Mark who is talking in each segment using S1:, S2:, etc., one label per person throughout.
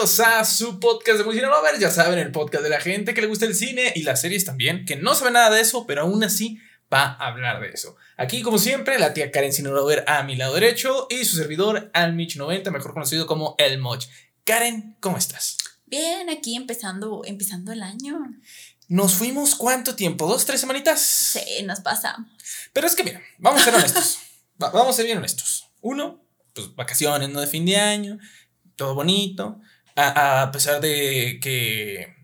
S1: bienvenidos a su podcast de Muy Cine Lover. Ya saben, el podcast de la gente que le gusta el cine y las series también, que no sabe nada de eso, pero aún así va a hablar de eso. Aquí, como siempre, la tía Karen Cine Lover a mi lado derecho y su servidor Almich90, mejor conocido como El Moch. Karen, ¿cómo estás?
S2: Bien, aquí empezando, empezando el año.
S1: ¿Nos fuimos cuánto tiempo? ¿Dos, tres semanitas?
S2: Sí, nos pasamos.
S1: Pero es que, mira, vamos a ser honestos. vamos a ser bien honestos. Uno, pues vacaciones, ¿no? De fin de año todo bonito, a, a, pesar de que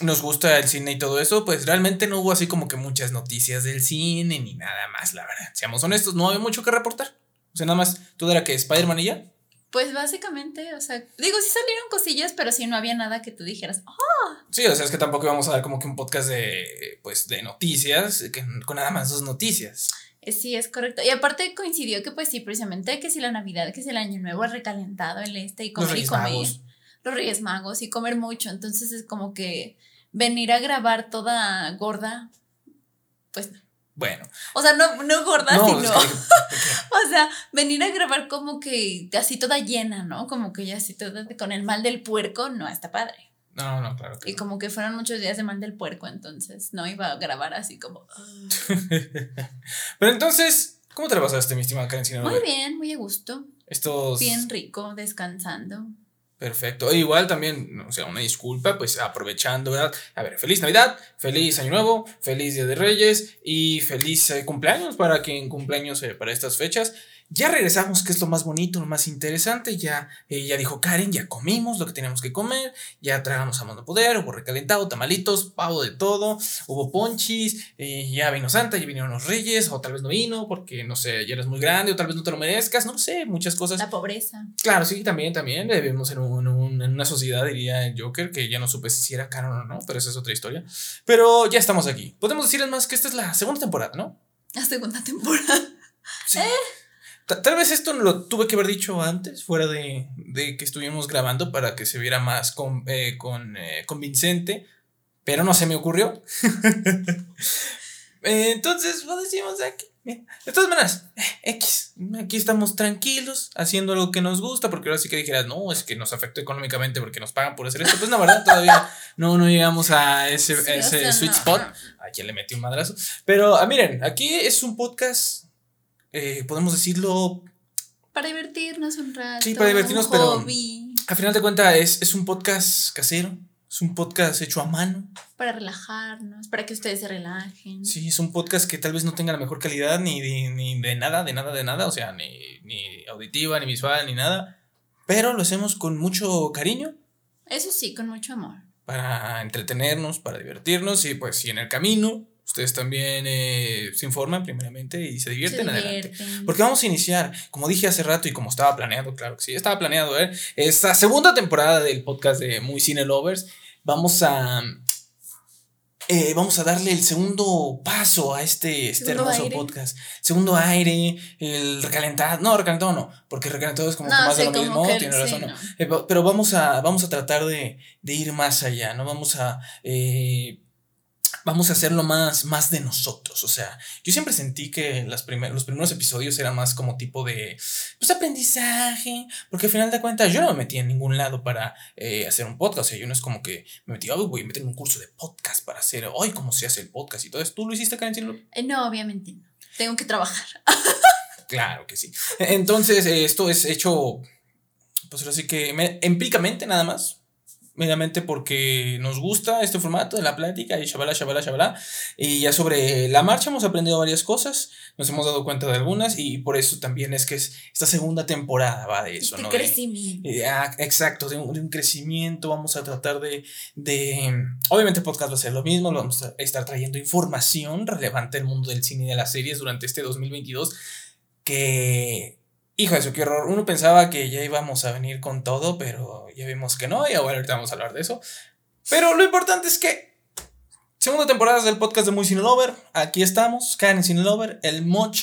S1: nos gusta el cine y todo eso, pues realmente no hubo así como que muchas noticias del cine ni nada más, la verdad. Seamos honestos, no había mucho que reportar. O sea, nada más, ¿tú era que Spider-Man y ya?
S2: Pues básicamente, o sea, digo, sí salieron cosillas, pero sí no había nada que tú dijeras, ¡oh!
S1: Sí, o sea, es que tampoco íbamos a dar como que un podcast de, pues, de noticias, que, con nada más dos noticias.
S2: Eh, sí, es correcto. Y aparte coincidió que pues sí, precisamente que si la Navidad, que si el Año Nuevo recalentado el este y comer y comer. Magos. Los Reyes Magos y comer mucho. Entonces es como que venir a grabar toda gorda, pues
S1: Bueno.
S2: O sea, no, no gorda, sino. o sea, venir a grabar como que así toda llena, ¿no? Como que ya así toda con el mal del puerco, no está padre.
S1: No, no, claro.
S2: y como que fueron muchos días de mal del puerco, entonces no iba a grabar así como.
S1: Pero entonces, ¿cómo te la pasaste, mi estimada Karen?
S2: Muy bien, muy a gusto.
S1: Estos.
S2: Bien rico, descansando.
S1: Perfecto. E igual también, o sea, una disculpa, pues aprovechando, ¿verdad? A ver, feliz Navidad, feliz Año Nuevo, feliz Día de Reyes y feliz eh, cumpleaños para quien cumpleaños eh, para estas fechas. Ya regresamos, que es lo más bonito, lo más interesante. Ya, eh, ya dijo Karen, ya comimos lo que teníamos que comer. Ya tragamos a mano poder, hubo recalentado, tamalitos, pavo de todo. Hubo ponchis, eh, ya vino Santa, ya vinieron los reyes, o tal vez no vino porque, no sé, ya eres muy grande, o tal vez no te lo merezcas, no sé, muchas cosas.
S2: La pobreza.
S1: Claro, sí, también, también. Vivimos en, un, en una sociedad, diría el Joker, que ya no supe si era caro o no, pero esa es otra historia. Pero ya estamos aquí. Podemos decirles más que esta es la segunda temporada, ¿no?
S2: La segunda temporada.
S1: Sí. Eh. Tal vez esto lo tuve que haber dicho antes, fuera de, de que estuvimos grabando para que se viera más con, eh, con eh, convincente, pero no se me ocurrió. Entonces, lo decimos aquí. De todas maneras, X, aquí estamos tranquilos, haciendo lo que nos gusta, porque ahora sí que dijeras, no, es que nos afectó económicamente porque nos pagan por hacer esto. Pues la verdad, todavía no, no llegamos a ese, ese sweet spot. A quien le metí un madrazo. Pero ah, miren, aquí es un podcast eh, podemos decirlo...
S2: Para divertirnos un rato.
S1: Sí, para divertirnos, pero a final de cuentas es, es un podcast casero, es un podcast hecho a mano.
S2: Para relajarnos, para que ustedes se relajen.
S1: Sí, es un podcast que tal vez no tenga la mejor calidad ni de, ni de nada, de nada, de nada, o sea, ni, ni auditiva, ni visual, ni nada, pero lo hacemos con mucho cariño.
S2: Eso sí, con mucho amor.
S1: Para entretenernos, para divertirnos y pues si en el camino ustedes también eh, se informan primeramente y se divierten, adelante. Porque vamos a iniciar, como dije hace rato y como estaba planeado, claro que sí, estaba planeado, ¿eh? Esta segunda temporada del podcast de Muy Cine Lovers, vamos a... Eh, vamos a darle el segundo paso a este, este hermoso podcast. Segundo aire, el recalentado. No, recalentado no, porque recalentado es como más de lo mismo, tiene razón. Eh, pero vamos a, vamos a tratar de, de, ir más allá, ¿no? Vamos a eh, vamos a hacerlo más, más de nosotros. O sea, yo siempre sentí que las los primeros episodios eran más como tipo de pues, aprendizaje, porque al final de cuentas yo no me metí en ningún lado para eh, hacer un podcast. O sea, yo no es como que me metí, voy a meter en un curso de podcast para hacer hoy cómo se hace el podcast y todo eso. ¿Tú lo hiciste, Karen?
S2: Eh, no, obviamente no. Tengo que trabajar.
S1: claro que sí. Entonces, eh, esto es hecho, pues así que empíricamente nada más meramente porque nos gusta este formato de la plática y shabala, shabala, shabala. Y ya sobre la marcha hemos aprendido varias cosas, nos hemos dado cuenta de algunas y por eso también es que es esta segunda temporada va de eso,
S2: ¿no? crecimiento.
S1: Eh, ah, exacto, de un, crecimiento, vamos a tratar de, de, obviamente el podcast va a ser lo mismo, vamos a estar trayendo información relevante del mundo del cine y de las series durante este 2022 que Hijo de su, qué horror. Uno pensaba que ya íbamos a venir con todo, pero ya vimos que no, y ahora ahorita vamos a hablar de eso. Pero lo importante es que, segunda temporada del podcast de Muy Cine Lover, aquí estamos, Karen Cine Lover, el Moch,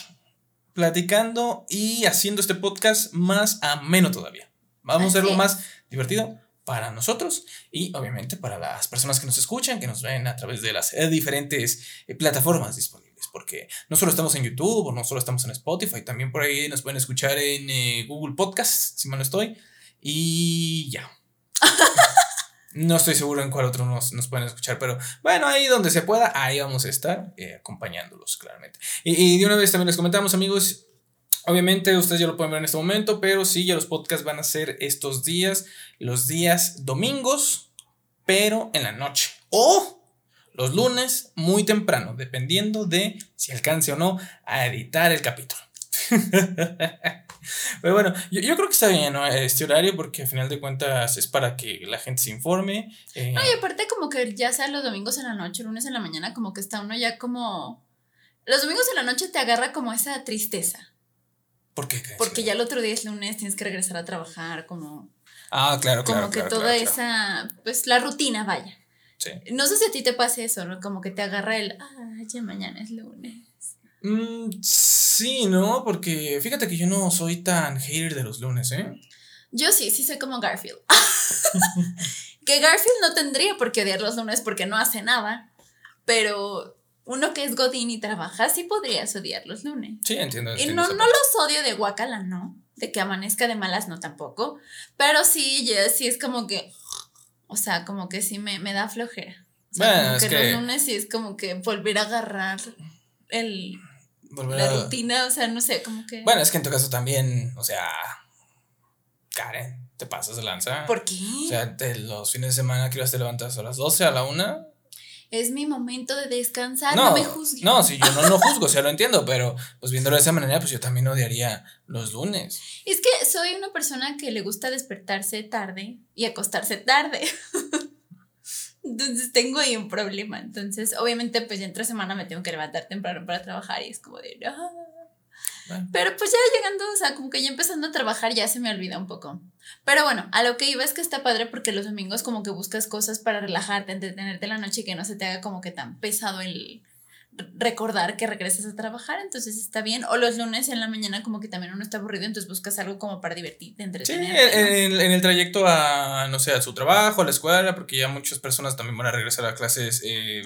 S1: platicando y haciendo este podcast más ameno todavía. Vamos a hacerlo más divertido para nosotros y obviamente para las personas que nos escuchan, que nos ven a través de las diferentes eh, plataformas disponibles porque no solo estamos en YouTube o no solo estamos en Spotify, también por ahí nos pueden escuchar en eh, Google Podcast, si mal no estoy. Y ya. No estoy seguro en cuál otro nos, nos pueden escuchar, pero bueno, ahí donde se pueda, ahí vamos a estar eh, acompañándolos, claramente. Y, de una vez también les comentamos, amigos, obviamente ustedes ya lo pueden ver en este momento, pero sí, ya los podcasts van a ser estos días, los días domingos, pero en la noche. O los lunes muy temprano, dependiendo de si alcance o no a editar el capítulo. Pero bueno, yo, creo que está bien, ¿no? Este horario, porque al final de cuentas es para que la gente se informe.
S2: Eh. No, y aparte, como que ya sea los domingos en la noche, lunes en la mañana, como que está uno ya como. Los domingos en la noche te agarra como esa tristeza.
S1: ¿Por qué?
S2: Porque ya el otro día es lunes, tienes que regresar a trabajar, como.
S1: Ah, claro, claro.
S2: Como que toda esa. Pues la rutina, vaya. Sí. No sé si a ti te pasa eso, ¿no? Como que te agarra el. Ah, ya mañana es lunes.
S1: Mm, sí, ¿no? Porque fíjate que yo no soy tan hater de los lunes, ¿eh?
S2: Yo sí, sí soy como Garfield. que Garfield no tendría por qué odiar los lunes porque no hace nada, pero uno que es Godín y trabaja sí podrías odiar los lunes.
S1: Sí, entiendo.
S2: y no, no los odio de guacala, no. De que amanezca de malas, no tampoco. Pero sí, ya, sí es como que. O sea, como que sí me, me da flojera. bueno, es que, que los lunes sí es como que volver a agarrar el la rutina, o sea, no sé, como que.
S1: Bueno, es que en tu caso también, o sea, Karen, te pasas de lanza.
S2: ¿Por qué?
S1: O sea, los fines de semana que te levantas a las 12, a la 1.
S2: Es mi momento de descansar, no, me juzgues.
S1: No, sí, yo no lo juzgo, o sea, lo entiendo, pero pues viéndolo de esa manera, pues yo también odiaría los lunes.
S2: Es que soy una persona que le gusta despertarse tarde y acostarse tarde. Entonces tengo ahí un problema. Entonces, obviamente, pues ya entre semana me tengo que levantar temprano para trabajar y es como de... Pero pues ya llegando, o sea, como que ya empezando a trabajar ya se me olvida un poco. Pero bueno, a lo que iba es que está padre porque los domingos como que buscas cosas para relajarte, entretenerte la noche y que no se te haga como que tan pesado el, recordar que regresas a trabajar, entonces está bien. O los lunes en la mañana como que también uno está aburrido, entonces buscas algo como para divertirte, entretenerte.
S1: Sí, en, el trayecto a, no sé, a su trabajo, a la escuela, porque ya muchas personas también van a regresar a clases eh,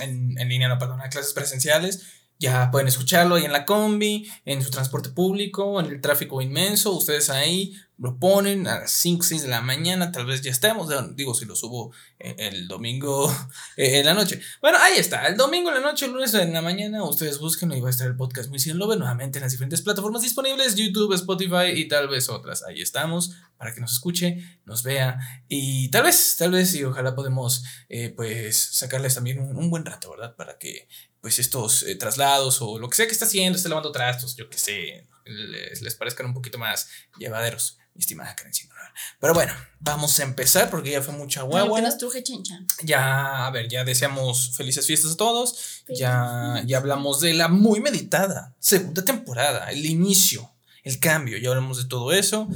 S1: en, en, línea, no, perdón, a clases presenciales. Ya pueden escucharlo ahí en la combi, en su transporte público, en el tráfico inmenso, ustedes ahí lo ponen a las 5, 6 de la mañana, tal vez ya estemos, digo, si lo subo eh, el domingo eh, en la noche. Bueno, ahí está, el domingo en la noche, el lunes en la mañana, ustedes busquen y va a estar el podcast muy sin Love nuevamente en las diferentes plataformas disponibles, YouTube, Spotify y tal vez otras. Ahí estamos para que nos escuche, nos vea y tal vez, tal vez y ojalá podemos eh, pues sacarles también un, buen rato, ¿verdad? Para que pues estos traslados o lo que sea que está haciendo, esté lavando trastos, yo que sé, les parezcan un poquito más llevaderos estimada Pero bueno, vamos a empezar porque ya fue mucha guagua.
S2: nos truje chincha.
S1: Ya, a ver, ya deseamos felices fiestas a todos. Ya, ya hablamos de la muy meditada segunda temporada, el inicio, el cambio. Ya hablamos de todo eso.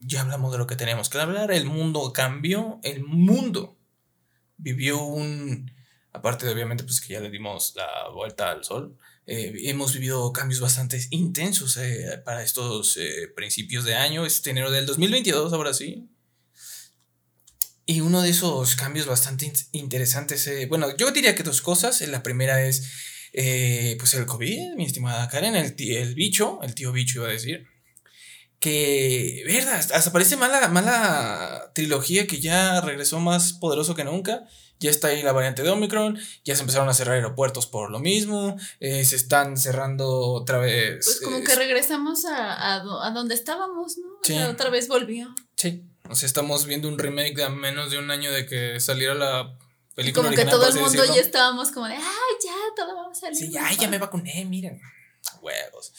S1: Ya hablamos de lo que tenemos que hablar. El mundo cambió. El mundo vivió un. Aparte de obviamente, pues que ya le dimos la vuelta al sol. Eh, hemos vivido cambios bastante intensos eh, para estos eh, principios de año, este enero del 2022, ahora sí. Y uno de esos cambios bastante interesantes, bueno, yo diría que dos cosas. La primera es, pues el COVID, mi estimada Karen, el, el bicho, el tío bicho iba a decir. Que, verdad, hasta parece mala, mala trilogía que ya regresó más poderoso que nunca ya está ahí la variante de Omicron, ya se empezaron a cerrar aeropuertos por lo mismo, eh, se están cerrando otra vez.
S2: Pues como que regresamos a, a, donde estábamos, ¿no? Sí. otra vez volvió.
S1: Sí, o sea, estamos viendo un remake de a menos de un año de que saliera la película.
S2: Como que todo el mundo ya estábamos como de, ay, ya, todo vamos a salir.
S1: Sí, ya, ya me vacuné, miren, huevos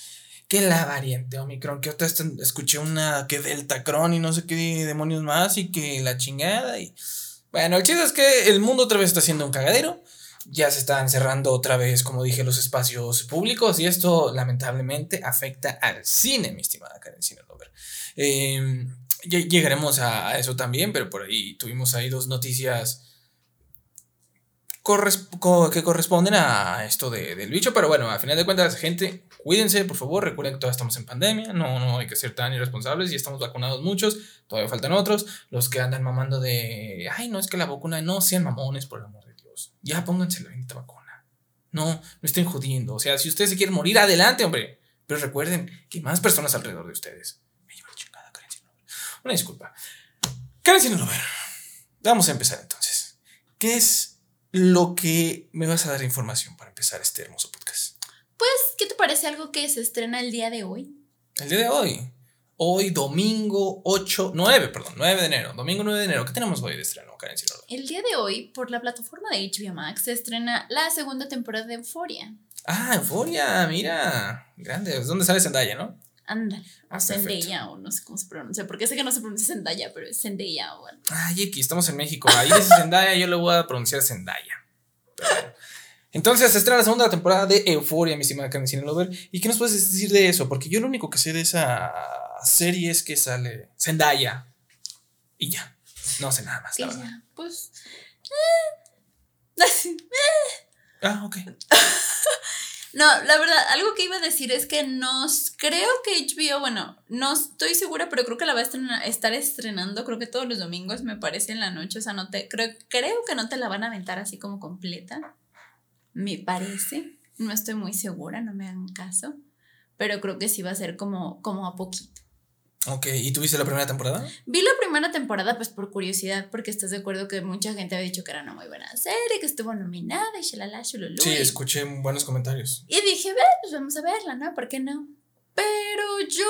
S1: que la variante Omicron, que otra escuché una que Delta Cron y no sé qué demonios más y que la chingada y bueno, el chiste es que el mundo otra vez está siendo un cagadero. Ya se están cerrando otra vez, como dije, los espacios públicos y esto lamentablemente afecta al cine, mi estimada Karen Cine Lover. Em, llegaremos a, eso también, pero por ahí tuvimos ahí dos noticias que corresponden a esto del bicho, pero bueno, a final de cuentas, gente, cuídense, por favor, recuerden que todavía estamos en pandemia, no, no hay que ser tan irresponsables, y estamos vacunados muchos, todavía faltan otros, los que andan mamando de, ay, no es que la vacuna, no sean mamones, por el amor de Dios, ya pónganse la bendita vacuna, no, no estén jodiendo, o sea, si ustedes se quieren morir, adelante, hombre, pero recuerden que hay más personas alrededor de ustedes. Me lleva la chingada, Una disculpa. Karen ver. Vamos a empezar entonces. ¿Qué es lo que me vas a dar información para empezar este hermoso?
S2: Pues, ¿qué te parece algo que se estrena el día de hoy?
S1: El día de hoy. Hoy, domingo 8, 9, perdón, 9 de enero. Domingo 9 de enero. ¿Qué tenemos hoy de estreno, Karen
S2: El día de hoy, por la plataforma de HBO Max, se estrena la segunda temporada de Euphoria.
S1: Ah, Euphoria, mira. Grande. ¿Dónde sale Zendaya, no?
S2: Ándale. Ah, Zendaya, o no sé cómo se pronuncia. Porque sé que no se pronuncia Zendaya, pero es Zendaya o algo.
S1: Ay, aquí estamos en México. Ahí dice Zendaya, yo le voy a pronunciar Zendaya. Entonces se estrena la segunda temporada de Euphoria, mi estimada Karen Lover. ¿Y qué nos puedes decir de eso? Porque yo lo único que sé de esa serie es que sale Zendaya. Y ya. No sé nada más.
S2: Y ya. Pues.
S1: Ah, ok.
S2: no, la verdad, algo que iba a decir es que nos. Creo que HBO, bueno, no estoy segura, pero creo que la va a estar estrenando. Creo que todos los domingos, me parece, en la noche. O sea, no te. Creo, creo que no te la van a aventar así como completa me parece. No estoy muy segura, no me hagan caso. Pero creo que sí va a ser como, como a poquito.
S1: Ok, ¿y tú viste la primera temporada?
S2: Vi la primera temporada pues por curiosidad, porque estás de acuerdo que mucha gente había dicho que era una muy buena serie, que estuvo nominada y shalala, shululu.
S1: Sí, escuché buenos comentarios.
S2: Y dije, ve, pues vamos a verla, ¿no? ¿Por qué no? Pero yo,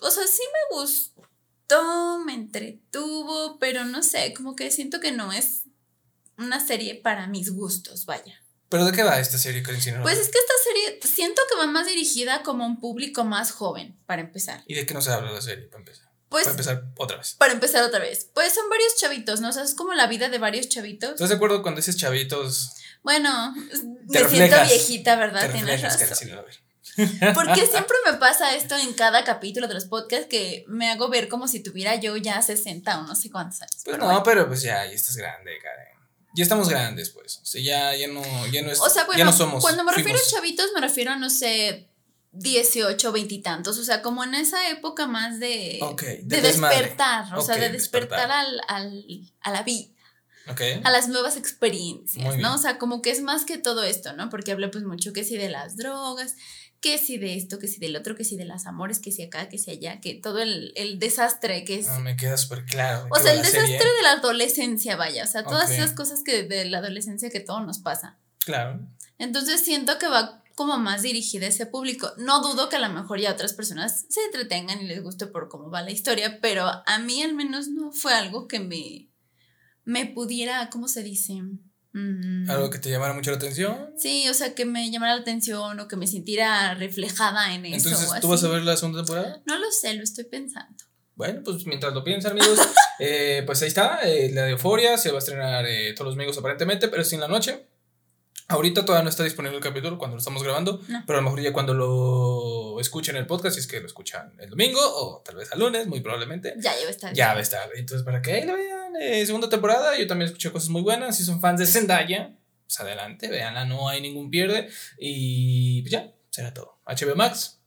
S2: o sea, sí me gustó, me entretuvo, pero no sé, como que siento que no es una serie para mis gustos, vaya.
S1: ¿Pero de qué va esta serie, Pues
S2: es que esta serie siento que va más dirigida como un público más joven, para empezar.
S1: ¿Y de qué no se habla la serie, para empezar? Pues, para empezar otra vez.
S2: Para empezar otra vez. Pues son varios chavitos, ¿no? O sea, es como la vida de varios chavitos.
S1: ¿Estás de acuerdo cuando dices chavitos?
S2: Bueno, me siento viejita, ¿verdad? Tienes razón. Porque siempre me pasa esto en cada capítulo de los podcasts que me hago ver como si tuviera yo ya 60 o no sé cuántos años.
S1: Pues no, pero pues ya, ya estás grande, Karen ya estamos grandes, pues. O sea, ya, ya, no, ya no es. O sea, bueno, ya no somos.
S2: Cuando me refiero a chavitos, me refiero a, no sé, 18, 20 y tantos. O sea, como en esa época más de. de, despertar. O sea, de despertar, Al, al, a la vida. Okay. A las nuevas experiencias, ¿no? O sea, como que es más que todo esto, ¿no? Porque habla pues mucho que sí de las drogas, que si de esto, que si del otro, que si de las amores, que si acá, que si allá, que todo el, desastre que es.
S1: No, me queda súper claro.
S2: O sea, el desastre de la adolescencia, vaya. O sea, todas esas cosas que de la adolescencia que todo nos pasa.
S1: Claro.
S2: Entonces siento que va como más dirigida a ese público. No dudo que a lo mejor ya otras personas se entretengan y les guste por cómo va la historia, pero a mí al menos no fue algo que me, me pudiera, ¿cómo se dice?
S1: ¿Algo que te llamara mucho la atención?
S2: Sí, o sea, que me llamara la atención o que me sintiera reflejada en eso.
S1: Entonces, ¿tú vas a ver la segunda temporada?
S2: No lo sé, lo estoy pensando.
S1: Bueno, pues mientras lo piensan, amigos, eh, pues ahí está, eh, la de Euforia se va a estrenar eh, todos los amigos aparentemente, pero sin la noche. Ahorita todavía no está disponible el capítulo cuando lo estamos grabando, pero a lo mejor ya cuando lo escuchen el podcast, si es que lo escuchan el domingo o tal vez el lunes, muy probablemente.
S2: Ya, ya va a estar.
S1: Ya va a estar. Entonces, para que ahí lo vean, eh, segunda temporada, yo también escuché cosas muy buenas. Si son fans de Zendaya, pues adelante, veanla, no hay ningún pierde. Y pues ya, será todo. HBO Max,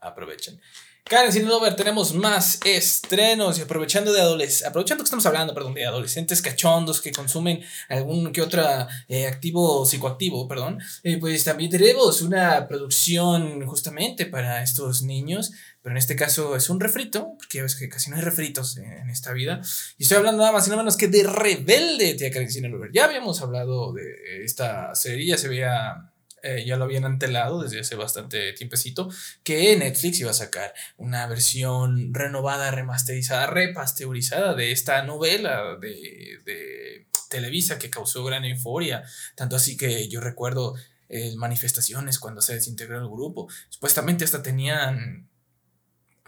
S1: aprovechen. Karen Sin Lover, tenemos más estrenos y aprovechando de adolescentes, aprovechando que estamos hablando, perdón, de adolescentes cachondos que consumen algún que otro eh, activo psicoactivo, perdón, eh, pues también tenemos una producción justamente para estos niños, pero en este caso es un refrito, porque ya ves que casi no hay refritos en, esta vida, y estoy hablando nada más y nada menos que de Rebelde, tía Karen Sin Lover. Ya habíamos hablado de esta serie, ya se veía eh, ya lo habían antelado desde hace bastante tiempecito, que Netflix iba a sacar una versión renovada, remasterizada, repasteurizada de esta novela de, de Televisa que causó gran euforia. Tanto así que yo recuerdo eh, manifestaciones cuando se desintegró el grupo. Supuestamente hasta tenían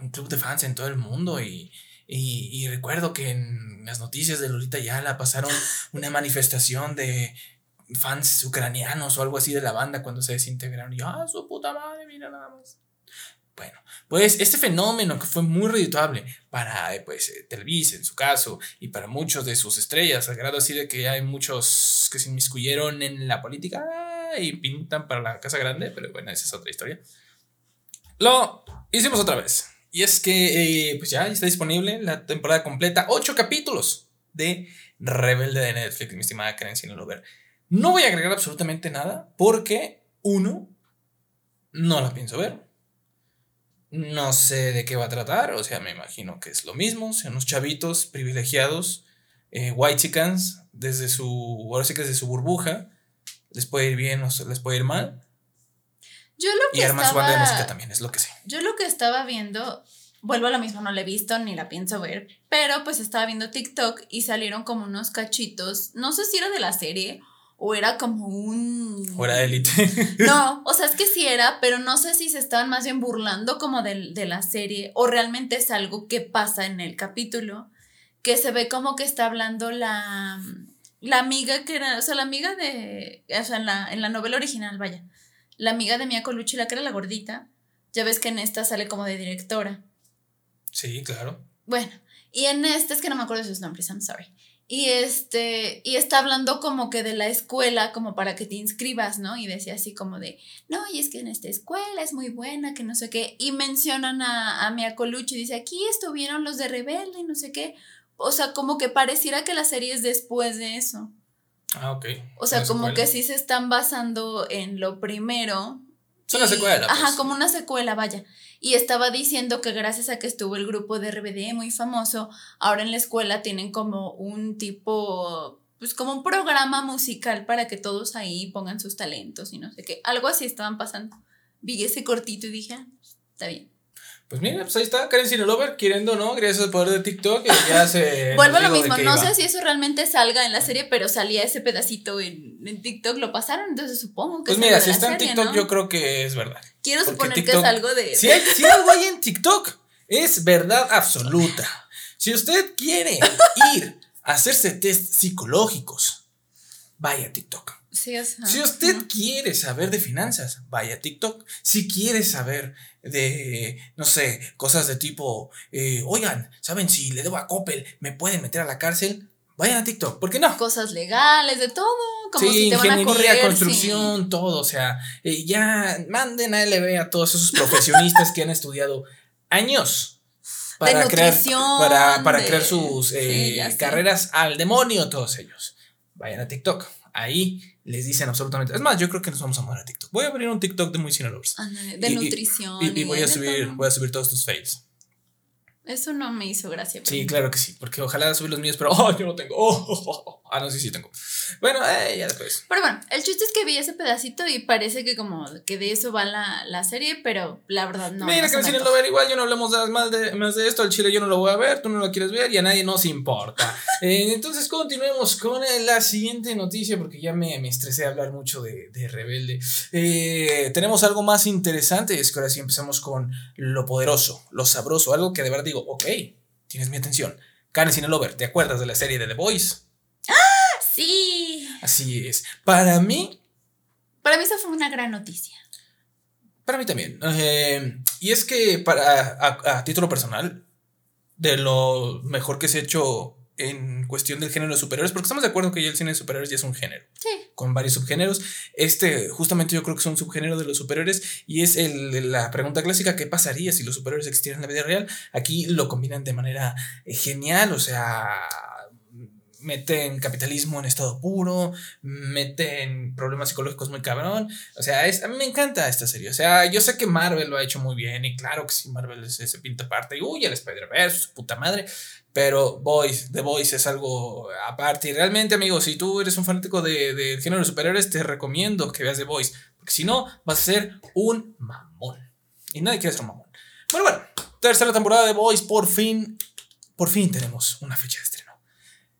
S1: un club de fans en todo el mundo y, y, y, recuerdo que en las noticias de Lolita Yala pasaron una manifestación de fans ucranianos o algo así de la banda cuando se desintegraron. Y ah, su puta madre, mira nada más. Bueno, pues este fenómeno que fue muy redituable para eh, pues, eh, Televisa en su caso y para muchos de sus estrellas, al grado así de que hay muchos que se inmiscuyeron en la política y pintan para la Casa Grande, pero bueno, esa es otra historia. Lo hicimos otra vez. Y es que eh, pues ya está disponible la temporada completa, ocho capítulos de Rebelde de Netflix, mi estimada Karen, si no lo ver. No voy a agregar absolutamente nada porque, uno, no la pienso ver. No sé de qué va a tratar, o sea, me imagino que es lo mismo, son unos chavitos privilegiados eh, white chickens desde su, ahora sí que desde su burbuja, les puede ir bien o les puede ir mal. Yo lo que y
S2: su banda de música también, es lo que sé. Yo lo que estaba viendo, vuelvo a lo mismo, no la he visto ni la pienso ver, pero pues estaba viendo TikTok y salieron como unos cachitos, no sé si era de la serie o era como un...
S1: O era élite.
S2: no, o sea, es que sí era, pero no sé si se estaban más bien burlando como de, de la serie o realmente es algo que pasa en el capítulo, que se ve como que está hablando la, la amiga que era, o sea, la amiga de, o sea, en la, en la novela original, vaya, la amiga de Mia Colucci, la que era la gordita, ya ves que en esta sale como de directora.
S1: Sí, claro.
S2: Bueno, y en esta es que no me acuerdo de sus nombres, I'm sorry. Y este, y está hablando como que de la escuela, como para que te inscribas, ¿no? Y decía así como de, no, y es que en esta escuela es muy buena, que no sé qué. Y mencionan a, a Mia Colucci, dice, aquí estuvieron los de Rebelde y no sé qué. O sea, como que pareciera que la serie es después de eso.
S1: Ah, ok.
S2: O sea, como que sí se están basando en lo primero. Es una secuela. Ajá, pues. como una secuela, vaya. Y estaba diciendo que gracias a que estuvo el grupo de RBD muy famoso, ahora en la escuela tienen como un tipo, pues como un programa musical para que todos ahí pongan sus talentos y no sé qué. Algo así estaban pasando. Vi ese cortito y dije, ah, está bien.
S1: Pues mira, pues ahí está Karen Sinolover, queriendo no, gracias al poder de TikTok, y ya se.
S2: Vuelvo a lo mismo, no sé si eso realmente salga en la serie, pero salía ese pedacito en, en TikTok, lo pasaron, entonces supongo que
S1: Pues mira, si está en TikTok, yo creo que es verdad.
S2: Quiero suponer que es algo de.
S1: Si, hay, si algo hay en TikTok, es verdad absoluta. Si usted quiere ir a hacerse test psicológicos, vaya a TikTok. Si usted quiere saber de finanzas, vaya a TikTok. Si quiere saber de, no sé, cosas de tipo, eh, oigan, ¿saben si le debo a Coppel me pueden meter a la cárcel? Vayan a TikTok, ¿por qué no?
S2: Cosas legales, de todo, como si te van a
S1: correr, construcción, todo, o sea, eh, ya manden a LB a todos esos profesionistas que han estudiado años para crear, para, para crear sus eh, carreras al demonio, todos ellos. Vayan a TikTok, ahí les dicen absolutamente. Es más, yo creo que nos vamos a mover a TikTok. Voy a abrir un TikTok de muy Lovers.
S2: De nutrición.
S1: Y, voy, a subir, voy a subir todos tus fails.
S2: Eso no me hizo gracia.
S1: Sí, claro que sí, porque ojalá subir los míos, pero oh, yo no tengo. Oh, oh, oh, ah, no, sí, sí tengo. Bueno, eh, ya después.
S2: Pero bueno, el chiste es que vi ese pedacito y parece que como que de eso va la, la serie, pero la verdad no.
S1: Mira, que no lo ver igual, yo no hablamos más de, más de esto, al chile yo no lo voy a ver, tú no lo quieres ver y a nadie nos importa. Eh, entonces continuemos con eh, la siguiente noticia, porque ya me, me estresé a hablar mucho de, de Rebelde. tenemos algo más interesante, es que ahora sí empezamos con lo poderoso, lo sabroso, algo que de verdad digo, ok, tienes mi atención. Karen Sinelover, ¿te acuerdas de la serie de The Voice?
S2: Sí.
S1: Así es. Para mí.
S2: Para mí esa fue una gran noticia.
S1: Para mí también. Eh, y es que para, a, título personal, de lo mejor que se ha hecho en cuestión del género de superhéroes, porque estamos de acuerdo que ya el cine de superhéroes ya es un género.
S2: Sí.
S1: Con varios subgéneros. Este, justamente yo creo que es un subgénero de los superhéroes y es el, la pregunta clásica, ¿qué pasaría si los superhéroes existieran en la vida real? Aquí lo combinan de manera eh, genial, o sea, meten capitalismo en estado puro, meten problemas psicológicos muy cabrón. O sea, es, a mí me encanta esta serie. O sea, yo sé que Marvel lo ha hecho muy bien y claro que sí, Marvel se, pinta aparte y uy, el Spider-Verse, puta madre. Pero Boys, The Voice es algo aparte. Y realmente, amigo, si tú eres un fanático de, de género de superhéroes, te recomiendo que veas The Voice. Porque si no, vas a ser un mamón. Y nadie quiere ser un mamón. Bueno, bueno, tercera temporada de Boys, por fin, por fin tenemos una fecha de estreno.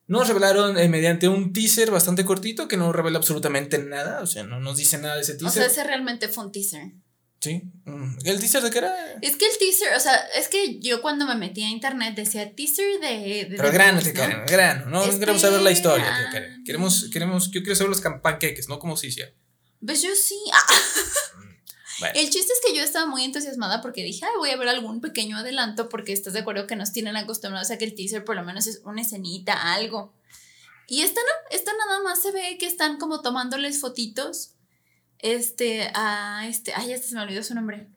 S1: Nos revelaron eh, mediante un teaser bastante cortito que no revela absolutamente nada, o sea, no nos dice nada de ese teaser.
S2: O sea, ese realmente fue un teaser.
S1: Sí. Mm, ¿El teaser de qué era?
S2: Es que el teaser, o sea, es que yo cuando me metí a internet decía teaser de.
S1: Pero grano, te ¿no? grano. No este, queremos saber la historia, Queremos, queremos, yo quiero saber los panqueques, no como si sea.
S2: Pues yo sí. Ah. El chiste es que yo estaba muy entusiasmada porque dije, Ay, voy a ver algún pequeño adelanto porque estás de acuerdo que nos tienen acostumbrados a que el teaser por lo menos es una escenita, algo. Y esta no, esta nada más se ve que están como tomándoles fotitos. Este, a este, ay, este se me olvidó su nombre.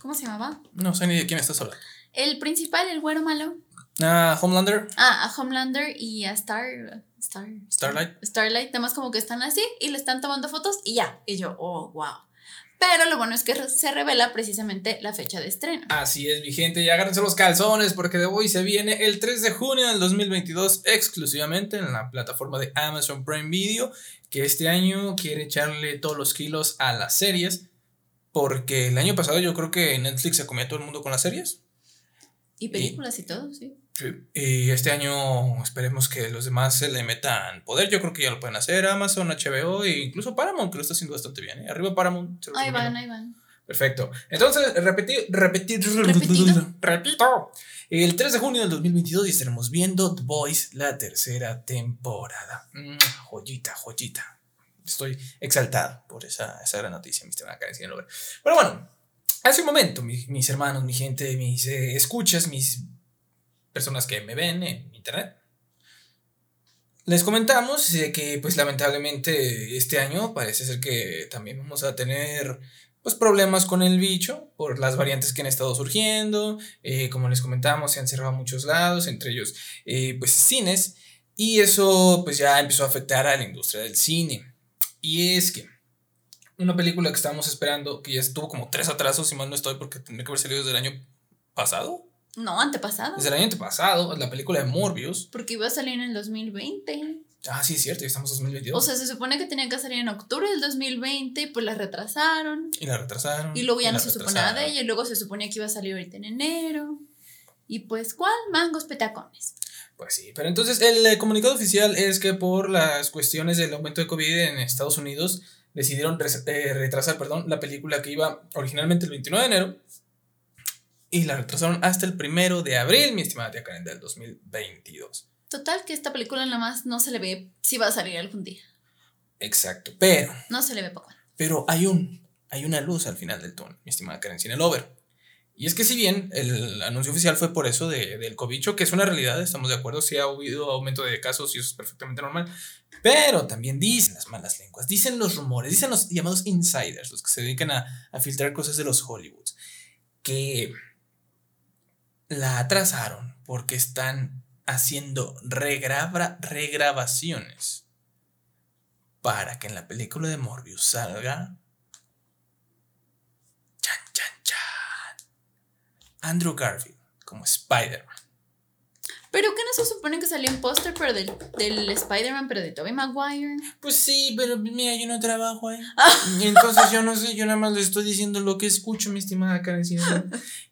S2: ¿Cómo se llamaba?
S1: No sé ni de quién estás hablando.
S2: El principal, el güero malo.
S1: Ah, Homelander.
S2: Ah, a Homelander y a Star, Star.
S1: Starlight.
S2: Starlight, además como que están así y le están tomando fotos y ya. Y yo, oh, wow. Pero lo bueno es que se revela precisamente la fecha de estreno.
S1: Así es, mi gente, y agárrense los calzones porque de hoy se viene el 3 de junio del 2022 exclusivamente en la plataforma de Amazon Prime Video, que este año quiere echarle todos los kilos a las series, porque el año pasado yo creo que Netflix se comía todo el mundo con las series.
S2: Y películas y, todo, sí.
S1: Y este año esperemos que los demás se le metan poder. Yo creo que ya lo pueden hacer. Amazon, HBO e incluso Paramount, que lo está haciendo bastante bien. ¿eh? Arriba Paramount.
S2: Ahí van, ahí van.
S1: Perfecto. Entonces, repetir, repetir, repito. El 3 de junio del 2022 estaremos viendo The Boys, la tercera temporada. Mm, joyita, joyita. Estoy exaltado por esa, esa gran noticia, Mr. Pero bueno, hace un momento, mis, hermanos, mi gente, mis eh, escuchas, mis personas que me ven en internet, les comentamos que pues lamentablemente este año parece ser que también vamos a tener pues problemas con el bicho por las variantes que han estado surgiendo, eh, como les comentamos se han cerrado muchos lados, entre ellos eh, pues cines, y eso pues ya empezó a afectar a la industria del cine. Y es que una película que estábamos esperando, que ya estuvo como tres atrasos, si mal no estoy, porque tendría que haber salido desde el año pasado.
S2: No, antepasado.
S1: Desde el año antepasado, la película de Morbius.
S2: Porque iba a salir en el 2020.
S1: Ah, sí, es cierto, ya estamos en 2022.
S2: O sea, se supone que tenía que salir en octubre del 2020 y pues la retrasaron.
S1: Y la retrasaron.
S2: Y luego ya no se suponía nada de ella y luego se suponía que iba a salir ahorita en enero. Y pues, ¿cuál? Mangos petacones.
S1: Pues sí, pero entonces el eh, comunicado oficial es que por las cuestiones del aumento de COVID en Estados Unidos, decidieron eh, retrasar perdón, la película que iba originalmente el 29 de enero y la retrasaron hasta el primero de abril, mi estimada tía Karen, del 2022.
S2: Total, que esta película nada más no se le ve si va a salir algún día.
S1: Exacto, pero.
S2: No se le ve poco.
S1: Pero hay un. Hay una luz al final del túnel, mi estimada Karen Cine Lover. Y es que si bien el anuncio oficial fue por eso de, del cobicho, que es una realidad, estamos de acuerdo, sí ha habido aumento de casos y eso es perfectamente normal, pero también dicen las malas lenguas, dicen los rumores, dicen los llamados insiders, los que se dedican a, filtrar cosas de los Hollywoods, que la atrasaron porque están haciendo regrabaciones para que en la película de Morbius salga Andrew Garfield como Spider-Man.
S2: ¿Pero qué no se supone que salió un póster pero del, del Spider-Man, pero de Tobey Maguire?
S1: Pues sí, pero mira, yo no trabajo ahí. Entonces yo no sé, yo nada más le estoy diciendo lo que escucho, mi estimada Karen.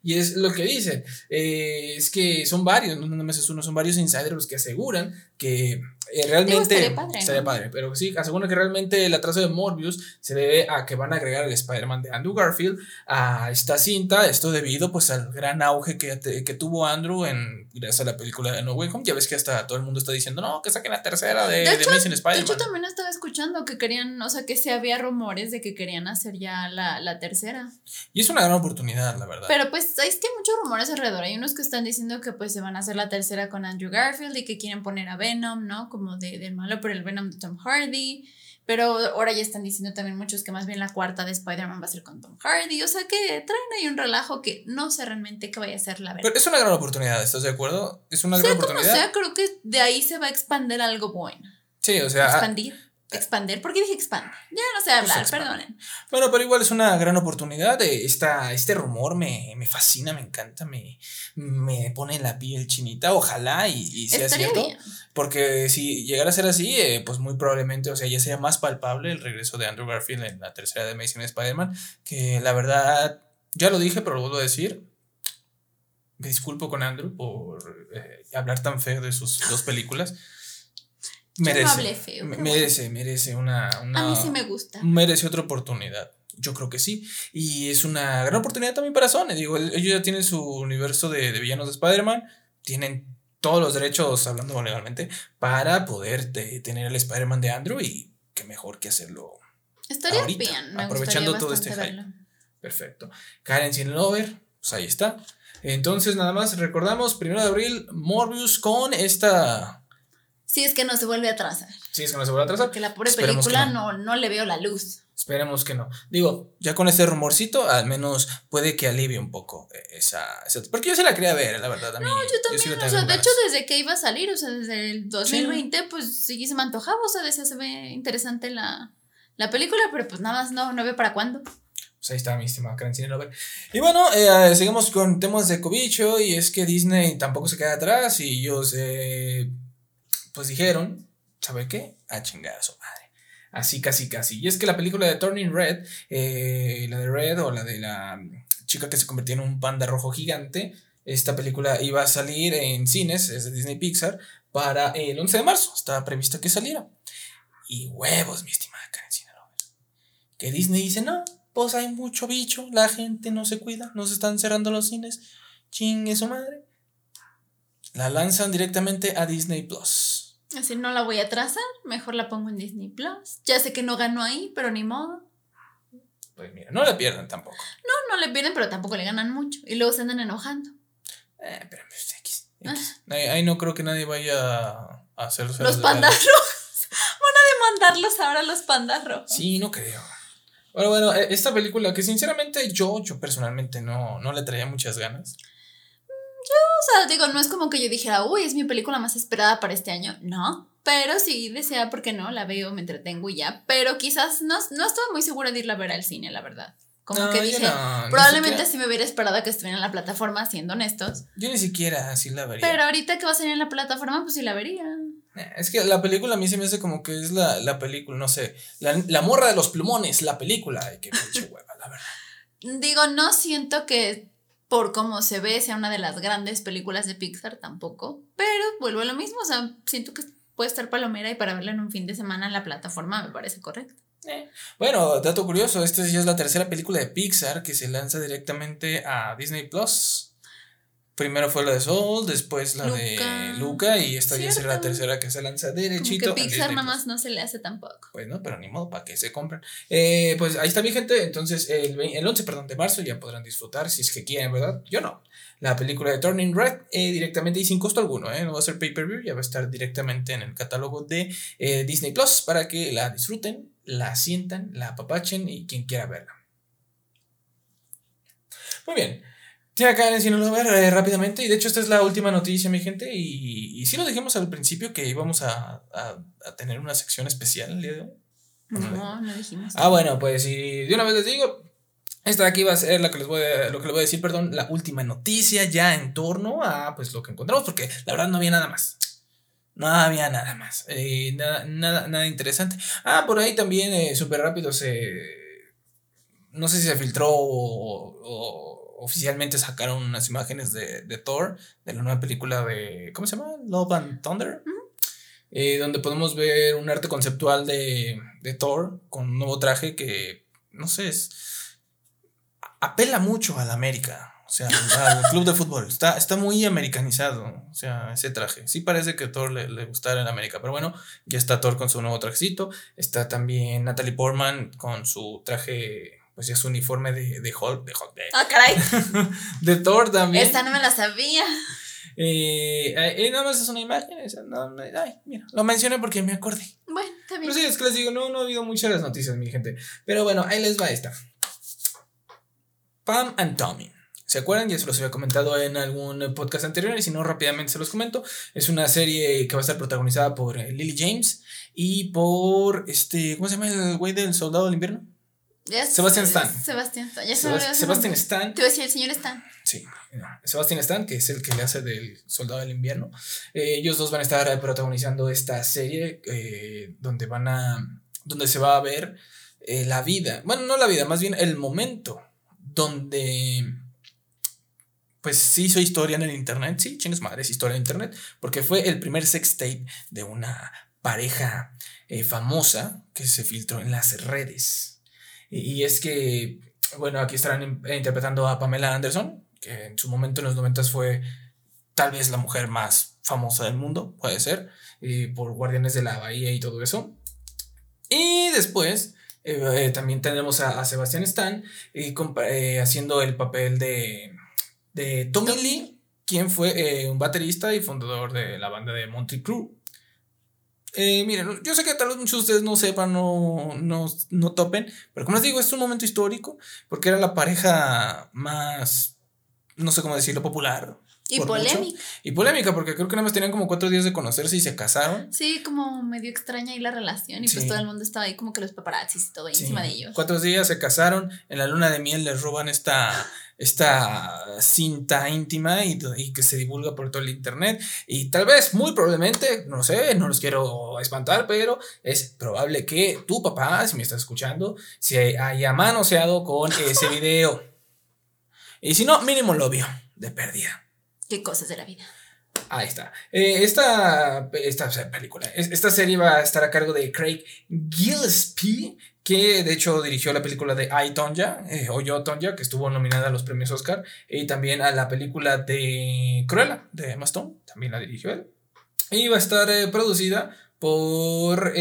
S1: Y es lo que dicen. Eh, es que son varios, no nada más es uno, son varios insiders los que aseguran que eh, realmente estaría padre, pero sí, aseguran que realmente el atraso de Morbius se debe a que van a agregar el Spider-Man de Andrew Garfield a esta cinta, esto debido pues al gran auge que, que tuvo Andrew en gracias a la película de No Way Home, ya ves que hasta todo el mundo está diciendo, no, que saquen la tercera de, de,
S2: Amazing Spider-Man. De hecho, también estaba escuchando que querían, o sea, que se había rumores de que querían hacer ya la, la tercera.
S1: Y es una gran oportunidad, la verdad.
S2: Pero pues, es que hay muchos rumores alrededor, hay unos que están diciendo que pues se van a hacer la tercera con Andrew Garfield y que quieren poner a Venom, ¿no? Como de, del malo, pero el Venom de Tom Hardy. Pero ahora ya están diciendo también muchos que más bien la cuarta de Spider-Man va a ser con Tom Hardy. O sea que traen ahí un relajo que no sé realmente qué vaya a ser la verdad.
S1: Pero es una gran oportunidad, ¿estás de acuerdo? Es una gran oportunidad.
S2: O sea, creo que de ahí se va a expandir algo bueno.
S1: Sí, o sea.
S2: Expandir. Expander, ¿por qué dije expand? Ya no sé hablar, pues perdonen.
S1: Bueno, pero igual es una gran oportunidad. Esta, este rumor me, me fascina, me encanta, me, me pone la piel chinita. Ojalá y, y sea cierto. Porque si llegara a ser así, eh, pues muy probablemente, o sea, ya sería más palpable el regreso de Andrew Garfield en la tercera de Amazing Spider-Man. Que la verdad, ya lo dije, pero lo vuelvo a decir. Me disculpo con Andrew por eh, hablar tan feo de sus dos películas merece, merece, merece una, una,
S2: A mí sí me gusta.
S1: Merece otra oportunidad. Yo creo que sí. Y es una gran oportunidad también para Sony. Digo, ellos ya tienen su universo de, villanos de Spider-Man. Tienen todos los derechos, hablando legalmente, para poder tener el Spider-Man de Andrew y qué mejor que hacerlo.
S2: Estaría bien,
S1: aprovechando todo este hype. Perfecto. Karen Sin Lover, pues ahí está. Entonces, nada más recordamos, primero de abril, Morbius con esta
S2: si es que no se vuelve a atrasar.
S1: Si es que no se vuelve a atrasar.
S2: Porque la pobre película no. No, le veo la luz.
S1: Esperemos que no. Digo, ya con este rumorcito, al menos puede que alivie un poco esa. porque yo se la quería ver, la verdad. A
S2: no, yo también. o sea, de hecho, desde que iba a salir, o sea, desde el 2020, pues sí se me antojaba. O sea, decía, se ve interesante la, la película, pero pues nada más no, no veo para cuándo.
S1: Pues ahí está mi estimada Karen Lover. Y bueno, eh, seguimos con temas de cobicho y es que Disney tampoco se queda atrás y ellos eh, pues dijeron, ¿sabe qué? A chingar a su madre. Así casi casi. Y es que la película de Turning Red, eh, la de Red o la de la chica que se convirtió en un panda rojo gigante, esta película iba a salir en cines, es de Disney Pixar, para el 11 de marzo. Estaba previsto que saliera. Y huevos, mi estimada Karen Que Disney dice, no, pues hay mucho bicho, la gente no se cuida, no se están cerrando los cines. Chingue su madre. La lanzan directamente a Disney Plus.
S2: Así no la voy a trazar, mejor la pongo en Disney Plus. Ya sé que no ganó ahí, pero ni modo.
S1: Pues mira, no le pierden tampoco.
S2: No, no le pierden, pero tampoco le ganan mucho. Y luego se andan enojando.
S1: Eh, pero pues, X. Ahí, no creo que nadie vaya a hacer
S2: Los pandas rojos. Van a demandarlos ahora los pandas rojos.
S1: Sí, no creo. Bueno, bueno, e, esta película que sinceramente yo, yo personalmente no, no le traía muchas ganas.
S2: Yo, o sea, digo, no es como que yo dijera, uy, es mi película más esperada para este año. No. Pero sí desea, porque no, la veo, me entretengo y ya. Pero quizás no, no estoy muy segura de irla a ver al cine, la verdad. Como que dije, probablemente si me hubiera esperado que estuviera en la plataforma, siendo honestos.
S1: Yo ni siquiera así la vería.
S2: Pero ahorita que va a salir en la plataforma, pues sí la vería.
S1: Es que la película a mí se me hace como que es la, la película, no sé, la, la, morra de los plumones, la película. Ay, qué pinche hueva, la verdad.
S2: Digo, no siento que por cómo se ve sea una de las grandes películas de Pixar tampoco, pero vuelvo a lo mismo, o sea, siento que puede estar palomera y para verla en un fin de semana en la plataforma me parece correcto.
S1: Eh, bueno, dato curioso, esta ya es la tercera película de Pixar que se lanza directamente a Disney Plus. Primero fue la de Soul, después la de Luca y esta ya será la tercera que se lanza derechito.
S2: Como que Pixar nada más no se le hace tampoco.
S1: Pues no, pero ni modo, para que se compren. Eh, pues ahí está mi gente, entonces el, el 11 perdón, de marzo ya podrán disfrutar si es que quieren, ¿verdad? Yo no. La película de Turning Red eh, directamente y sin costo alguno, ¿eh? no va a ser pay-per-view, ya va a estar directamente en el catálogo de Disney Plus para que la disfruten la sientan, la apapachen y quien quiera verla. Muy bien. Ya acá si no lo ver eh, rápidamente. Y de hecho, esta es la última noticia, mi gente. Y, y sí lo dijimos al principio que íbamos a, tener una sección especial el día de hoy.
S2: No, no dijimos.
S1: Ah, bueno, pues y de una vez les digo. Esta de aquí va a ser la que les voy a, lo que les voy a decir, perdón, la última noticia ya en torno a pues lo que encontramos, porque la verdad no había nada más. No había nada más. Eh, nada, nada, nada interesante. Ah, por ahí también, eh, súper rápido, se. No sé si se filtró o, oficialmente sacaron unas imágenes de, de, Thor, de la nueva película de. ¿Cómo se llama? Love and Thunder. Eh, donde podemos ver un arte conceptual de, de Thor con un nuevo traje que, no sé, es, apela mucho a la América. O sea, al club de fútbol. Está, está muy americanizado. O sea, ese traje. Sí parece que Thor le, le gustara en América. Pero bueno, ya está Thor con su nuevo trajecito. Está también Natalie Portman con su traje. Pues ya su uniforme de, de Hulk. De Hulk. De,
S2: ah, caray.
S1: de Thor también.
S2: Esta no me la sabía.
S1: Eh, eh, nada más es una imagen. no, ay, mira, lo mencioné porque me acordé.
S2: Bueno, también.
S1: Pero sí, es que les digo, no, no ha habido muchas las noticias, mi gente. Pero bueno, ahí les va esta. Pam and Tommy. ¿Se acuerdan? Ya se los había comentado en algún podcast anterior y si no, rápidamente se los comento. Es una serie que va a estar protagonizada por eh, Lily James y por este, ¿cómo se llama el güey del Soldado del Invierno? Sebastián Stan.
S2: Sebastián Stan. Ya
S1: Sebastián Stan.
S2: Te voy a decir el señor Stan.
S1: Sí, Sebastián Stan, que es el que le hace del Soldado del Invierno. Eh, ellos dos van a estar protagonizando esta serie eh, donde van a, donde se va a ver la vida, bueno, no la vida, más bien el momento donde pues sí hizo historia en el internet, sí, chingas madres, historia en internet, porque fue el primer sex tape de una pareja eh, famosa que se filtró en las redes. Y, es que, bueno, aquí estarán eh, interpretando a Pamela Anderson, que en su momento en los 90 fue tal vez la mujer más famosa del mundo, puede ser, por Guardianes de la Bahía y todo eso. Y después eh, también tenemos a, Sebastián Stan haciendo el papel de de Tommy Lee, quien fue eh, un baterista y fundador de la banda de Monty Crew. Eh, miren, yo sé que tal vez muchos de ustedes no sepan, no, no, no topen, pero como les digo, es un momento histórico porque era la pareja más no sé cómo decirlo, popular.
S2: Y polémica.
S1: Y polémica, porque creo que nada más tenían como cuatro días de conocerse y se casaron.
S2: Sí, como medio extraña ahí la relación. Y pues todo el mundo estaba ahí como que los paparazzis y todo encima de ellos.
S1: Cuatro días se casaron. En la luna de miel les roban esta, esta cinta íntima y, y, que se divulga por todo el internet. Y tal vez, muy probablemente, no sé, no los quiero espantar, pero es probable que tu papá, si me estás escuchando, se haya manoseado con ese video. Y si no, mínimo lo vio de pérdida.
S2: Qué cosas de la vida.
S1: Ahí está. Eh, esta, esta película, esta serie va a estar a cargo de Craig Gillespie, que de hecho dirigió la película de I, Tonya, eh, o Yo, Tonya, que estuvo nominada a los premios Oscar, y también a la película de Cruella, de Emma Stone, también la dirigió él. Y va a estar eh, producida por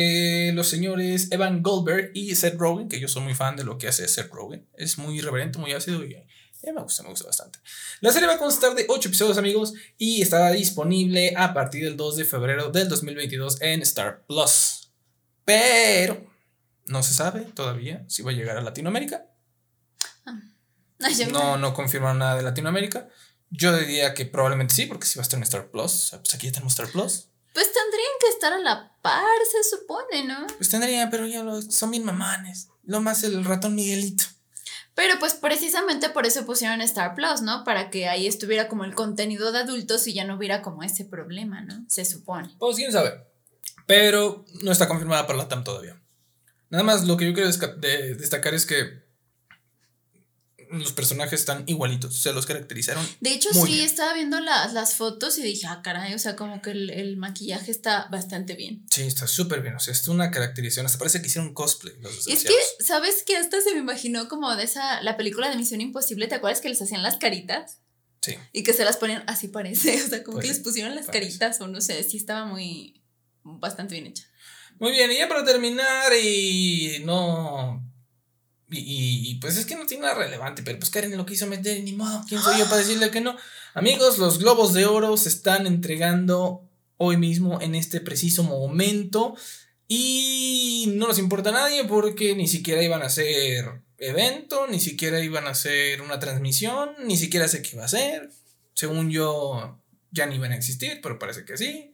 S1: los señores Evan Goldberg y Seth Rogen, que yo soy muy fan de lo que hace Seth Rogen. Es muy irreverente, muy ácido y me gusta, me gusta bastante. La serie va a constar de 8 episodios, amigos, y estará disponible a partir del 2 de febrero del 2022 en Star Plus. Pero no se sabe todavía si va a llegar a Latinoamérica. Ah. No, no confirmaron nada de Latinoamérica. Yo diría que probablemente sí, porque si va a estar en Star Plus. pues aquí ya tenemos Star Plus.
S2: Pues tendrían que estar a la par, se supone, ¿no?
S1: Pues tendrían, pero ya son bien mamanes. Lo más el ratón Miguelito.
S2: Pero pues precisamente por eso pusieron Star Plus, ¿no? Para que ahí estuviera como el contenido de adultos y ya no hubiera como ese problema, ¿no? Se supone.
S1: Pues quién sabe. Pero no está confirmada para la TAM todavía. Nada más lo que yo quiero destacar es que los personajes están igualitos, se los caracterizaron.
S2: De hecho, sí, estaba viendo las fotos y dije, ah, caray, o sea, como que el, maquillaje está bastante bien.
S1: Sí, está súper bien, o sea, es una caracterización, hasta parece que hicieron cosplay.
S2: Los es que, ¿sabes qué? Hasta se me imaginó como de esa, la película de Misión Imposible, ¿te acuerdas que les hacían las caritas? Sí. Y que se las ponían, así parece, o sea, como que pues les pusieron las caritas, o no sé, sí estaba muy, bastante bien hecha.
S1: Muy bien, y ya para terminar, y no y, pues es que no tiene nada relevante, pero pues Karen lo quiso meter, ni modo, ¿quién soy yo para decirle que no? Amigos, los globos de oro se están entregando hoy mismo en este preciso momento y no nos importa a nadie porque ni siquiera iban a hacer evento, ni siquiera iban a hacer una transmisión, ni siquiera sé qué iba a hacer. Según yo, ya ni iban a existir, pero parece que sí.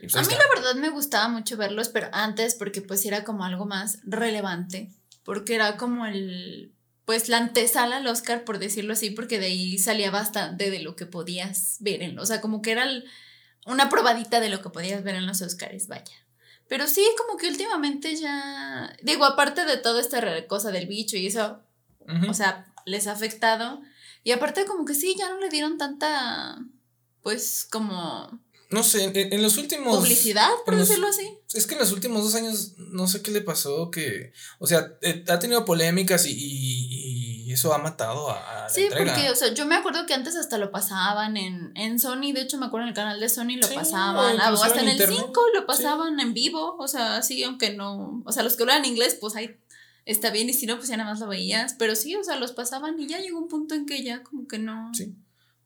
S2: Pues a mí la verdad me gustaba mucho verlos, pero antes porque pues era como algo más relevante porque era como el, pues la antesala al Oscar, por decirlo así, porque de ahí salía bastante de lo que podías ver, en, o sea, como que era una probadita de lo que podías ver en los Oscars, vaya. Pero sí, como que últimamente ya, digo, aparte de toda esta cosa del bicho y eso, o sea, les ha afectado. Y aparte como que sí, ya no le dieron tanta, pues como
S1: no sé, en, los últimos.
S2: Publicidad, por decirlo así.
S1: Es que en los últimos dos años, no sé qué le pasó, que. O sea, eh, ha tenido polémicas y, y, eso ha matado a.
S2: la sí, porque, o sea, yo me acuerdo que antes hasta lo pasaban en, en Sony, de hecho me acuerdo en el canal de Sony lo pasaban, o hasta en el 5 lo pasaban en vivo, o sea, sí, aunque no. O sea, los que hablan inglés, pues ahí está bien, y si no, pues ya nada más lo veías, pero sí, o sea, los pasaban y ya llegó un punto en que ya como que no.
S1: Sí.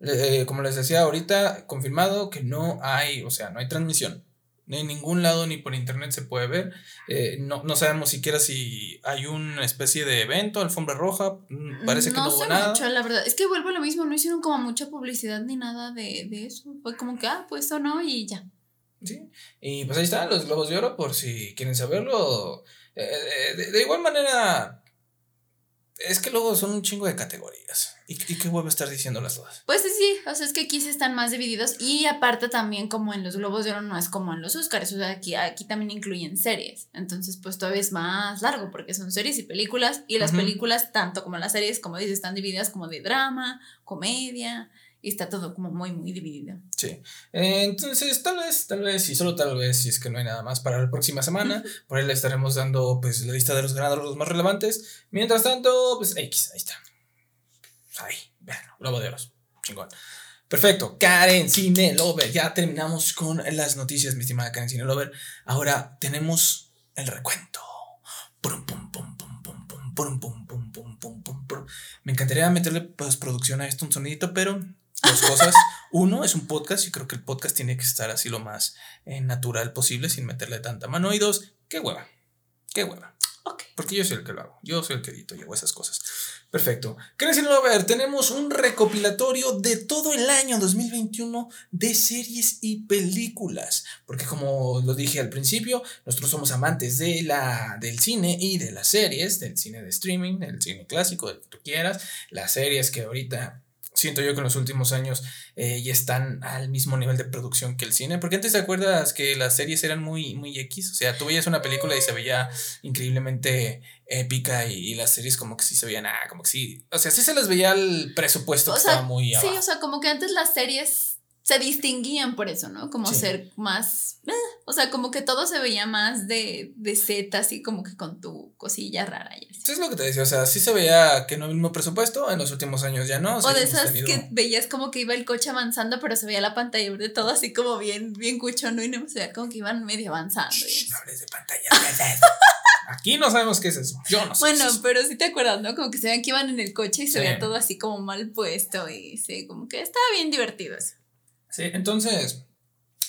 S1: Eh, como les decía ahorita, confirmado que no hay, o sea, no hay transmisión. En ningún lado ni por internet se puede ver. Eh, no, no, sabemos siquiera si hay una especie de evento, alfombra roja. Mm, parece que no,
S2: hubo nada. Mucho, la verdad. Es que vuelvo a lo mismo, no hicieron como mucha publicidad ni nada de, de eso. Fue como que, ah, pues o no, y ya.
S1: Sí. Y pues ahí están los globos de oro, por si quieren saberlo. Eh, de, igual manera, es que luego son un chingo de categorías. ¿Y, y qué huevo estar diciéndolas todas?
S2: Pues sí, o sea, es que aquí sí están más divididos. Y aparte también como en los Globos de Oro no es como en los Oscars. O sea, aquí, aquí también incluyen series. Entonces, pues todavía es más largo porque son series y películas. Y las películas, tanto como las series, como dices, están divididas como de drama, comedia, y está todo como muy, muy dividido.
S1: Sí. entonces, tal vez, tal vez, y solo tal vez, si es que no hay nada más para la próxima semana, por ahí le estaremos dando pues la lista de los ganadores los más relevantes. Mientras tanto, pues X, ahí está. Ahí, vean, globo de oros. Chingón. Perfecto, Karen Cine Lover. Ya terminamos con las noticias, mi estimada Karen Cine Lover. Ahora tenemos el recuento. Me encantaría meterle postproducción a esto, un sonidito, pero dos cosas. Uno, es un podcast y creo que el podcast tiene que estar así lo más eh, natural posible sin meterle tanta mano. Y dos, qué hueva. Qué hueva.
S2: Ok.
S1: Porque yo soy el que lo hago. Yo soy el que edito y hago esas cosas. Perfecto. a ver, tenemos un recopilatorio de todo el año 2021 de series y películas. Porque como lo dije al principio, nosotros somos amantes de la, del cine y de las series, del cine de streaming, del cine clásico, del que tú quieras. Las series que ahorita siento yo que en los últimos años eh, ya están al mismo nivel de producción que el cine. Porque antes te acuerdas que las series eran muy, muy X. O sea, tú veías una película y se veía increíblemente épica y, las series como que sí se veían, ah, como que sí. O sea, sí se les veía el presupuesto que estaba muy
S2: abajo. Sí, o sea, como que antes las series se distinguían por eso, ¿no? Como ser más, eh, o sea, como que todo se veía más de, de Z, así como que con tu cosilla rara y
S1: así. es lo que te decía, o sea, sí se veía que no el mismo presupuesto, en los últimos años ya no.
S2: O, de esas que veías como que iba el coche avanzando, pero se veía la pantalla de todo así como bien, bien cucho, ¿no? Y no se veía como que iban medio avanzando. no hables de pantalla
S1: Aquí no sabemos qué es eso. Yo no sé.
S2: Bueno, pero sí te acuerdas, ¿no? Como que se veían que iban en el coche y se veía todo así como mal puesto y sí, como que estaba bien divertido eso.
S1: Sí, entonces,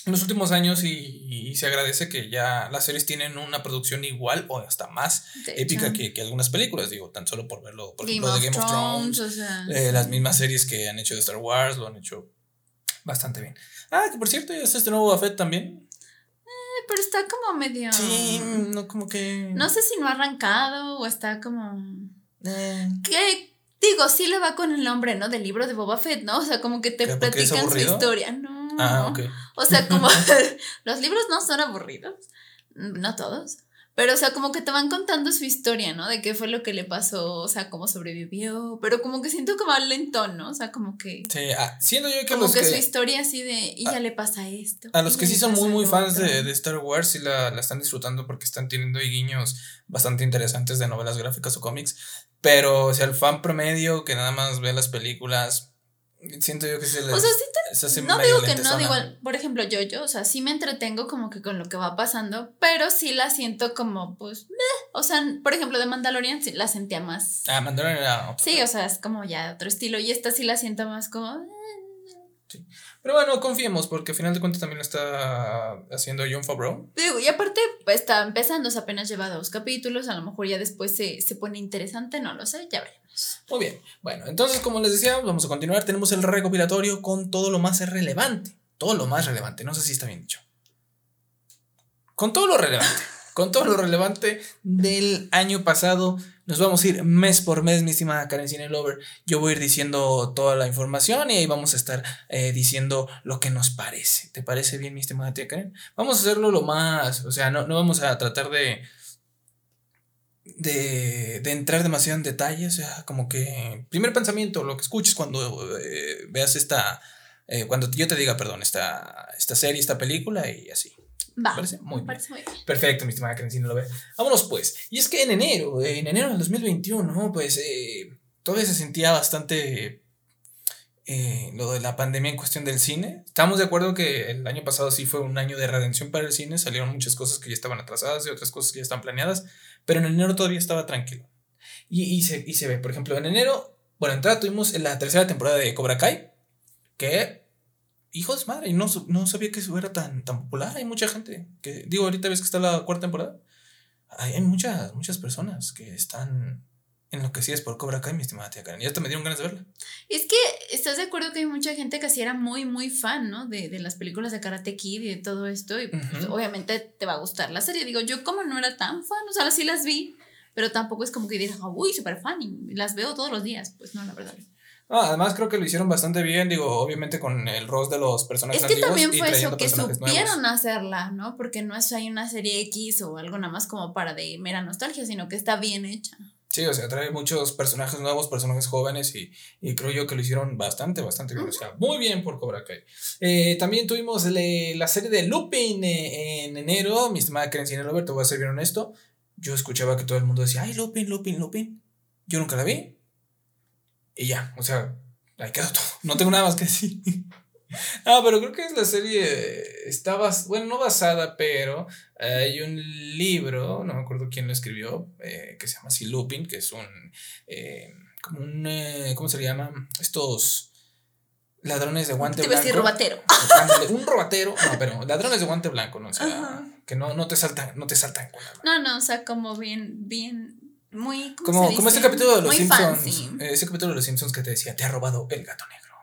S1: en los últimos años y, se agradece que ya las series tienen una producción igual o hasta más épica que, algunas películas, digo, tan solo por verlo, por ejemplo, de Game of Thrones, eh, las mismas series que han hecho de Star Wars lo han hecho bastante bien. Ah, que por cierto, ya está este nuevo Buffett también.
S2: Eh, pero está como medio...
S1: Sí, no como que...
S2: No sé si no ha arrancado o está como... Eh. ¿Qué? Digo, sí le va con el nombre, ¿no? Del libro de Boba Fett, ¿no? O sea, como que te platican su historia. No. Ah, ok. O sea, como los libros no son aburridos, no todos. Pero, o sea, como que te van contando su historia, ¿no? De qué fue lo que le pasó, o sea, cómo sobrevivió. Pero como que siento como lento, ¿no? O sea, como que.
S1: Sí, ah, siendo yo
S2: que como que, su historia así de. Y ya le pasa esto.
S1: A los que sí son muy, muy fans de, de, Star Wars, sí la, la, están disfrutando porque están teniendo ahí guiños bastante interesantes de novelas gráficas o cómics. Pero, o sea, el fan promedio que nada más ve las películas, siento yo que se les. O sea,
S2: sí te, no digo que no, digo, por ejemplo, yo, yo, o sea, sí me entretengo como que con lo que va pasando, pero sí la siento como, pues, o sea, por ejemplo, de Mandalorian sí la sentía más.
S1: Ah, Mandalorian era.
S2: Sí, o sea, es como ya otro estilo, y esta sí la siento más como.
S1: Sí. Pero bueno, confiemos, porque al final de cuentas también lo está haciendo John Favreau.
S2: Digo, y aparte pues, está empezando, o apenas lleva dos capítulos, a lo mejor ya después se, se pone interesante, no lo sé, ya veremos.
S1: Muy bien, bueno, entonces como les decía, vamos a continuar, tenemos el recopilatorio con todo lo más relevante, todo lo más relevante, no sé si está bien dicho. Con todo lo relevante con todo lo relevante del año pasado. Nos vamos a ir mes por mes, mi estimada Karen Cinelover. Yo voy a ir diciendo toda la información y ahí vamos a estar eh, diciendo lo que nos parece. ¿Te parece bien, mi estimada tía Karen? Vamos a hacerlo lo más, o sea, no, no vamos a tratar de, de, de, entrar demasiado en detalle, o sea, como que primer pensamiento, lo que escuches cuando eh, veas esta, eh, cuando yo te diga, perdón, esta, esta serie, esta película y así. Va. Parece muy, bien. Perfecto, mi estimada no lo ve. Vámonos pues. Y es que en enero, en enero del 2021, pues eh, todavía se sentía bastante eh, lo de la pandemia en cuestión del cine. Estamos de acuerdo que el año pasado sí fue un año de redención para el cine. Salieron muchas cosas que ya estaban atrasadas y otras cosas que ya están planeadas. Pero en enero todavía estaba tranquilo. Y, y, se, y se ve, por ejemplo, en enero, bueno, entrada tuvimos la tercera temporada de Cobra Kai. Que hijos madre, y no, no sabía que eso era tan, tan popular. Hay mucha gente que, digo, ahorita ves que está la cuarta temporada. Hay, muchas, muchas personas que están enloquecidas por Cobra Kai, mi estimada tía Karen. Y hasta me dieron ganas de verla.
S2: Es que, ¿estás de acuerdo que hay mucha gente que así era muy, muy fan, ¿no? De, de las películas de Karate Kid y de todo esto. Y pues, obviamente te va a gustar la serie. Digo, yo como no era tan fan, o sea, sí las vi, pero tampoco es como que digas, uy, súper fan y las veo todos los días. Pues no, la verdad
S1: además creo que lo hicieron bastante bien, digo, obviamente con el rostro de los personajes.
S2: Es que también fue eso, que supieron hacerla, ¿no? Porque no es hay una serie X o algo nada más como para de mera nostalgia, sino que está bien hecha.
S1: Sí, o sea, trae muchos personajes nuevos, personajes jóvenes y, y creo yo que lo hicieron bastante, bastante bien. O sea, muy bien por Cobra Kai. Eh, también tuvimos la serie de Lupin eh, en enero. Mi estimada Karen Robert, te voy a ser bien honesto. Yo escuchaba que todo el mundo decía, ay, Lupin, Lupin, Lupin. Yo nunca la vi. Y ya, o sea, ahí quedó todo. No tengo nada más que decir. Ah, pero creo que es la serie está bueno, no basada, pero hay un libro, no me acuerdo quién lo escribió, eh, que se llama así Lupin, que es un, eh, como un, eh, ¿cómo se le llama? Estos ladrones de guante blanco. Decir robatero. un robatero, no, pero ladrones de guante blanco, ¿no? O sea, que no, no te saltan, no te saltan
S2: No, no, o sea, como bien, bien muy
S1: como, como ese capítulo de los Simpsons. Ese capítulo de los Simpsons que te decía, te ha robado el gato negro.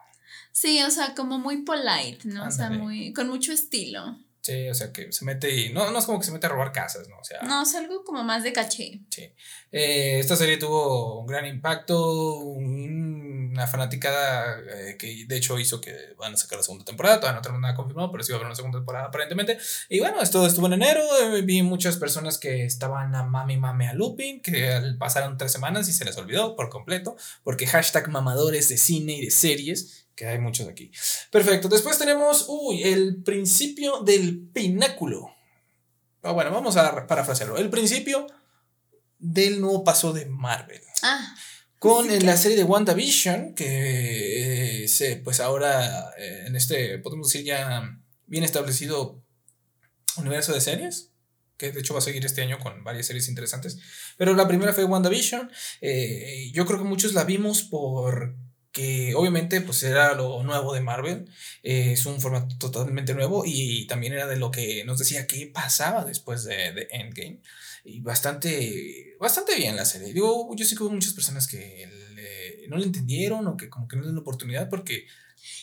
S2: Sí, o sea, como muy polite, ¿no? O sea, muy, con mucho estilo.
S1: Sí, o sea, que se mete y. No, no es como que se mete a robar casas, ¿no? O sea.
S2: No, es algo como más de caché.
S1: Sí. Eh, esta serie tuvo un gran impacto, una fanaticada eh, que de hecho hizo que van a sacar la segunda temporada. Todavía no tenemos nada confirmado, pero sí va a haber una segunda temporada aparentemente. Y bueno, esto estuvo en enero. Eh, vi muchas personas que estaban a mami mame a looping, que pasaron tres semanas y se les olvidó por completo, porque hashtag mamadores de cine y de series que hay muchos aquí. Perfecto. Después tenemos, uy, el principio del pináculo. Ah, bueno, vamos a parafrasearlo. El principio del nuevo paso de Marvel. Ah. Con la serie de WandaVision, que eh, pues ahora eh, en este, podemos decir ya bien establecido universo de series que de hecho va a seguir este año con varias series interesantes. Pero la primera fue WandaVision. Eh, yo creo que muchos la vimos por que obviamente pues era lo nuevo de Marvel, eh, es un formato totalmente nuevo y también era de lo que nos decía qué pasaba después de, Endgame y bastante, bastante bien la serie. Digo, yo sé que hubo muchas personas que no le entendieron o que como que no le dieron oportunidad porque...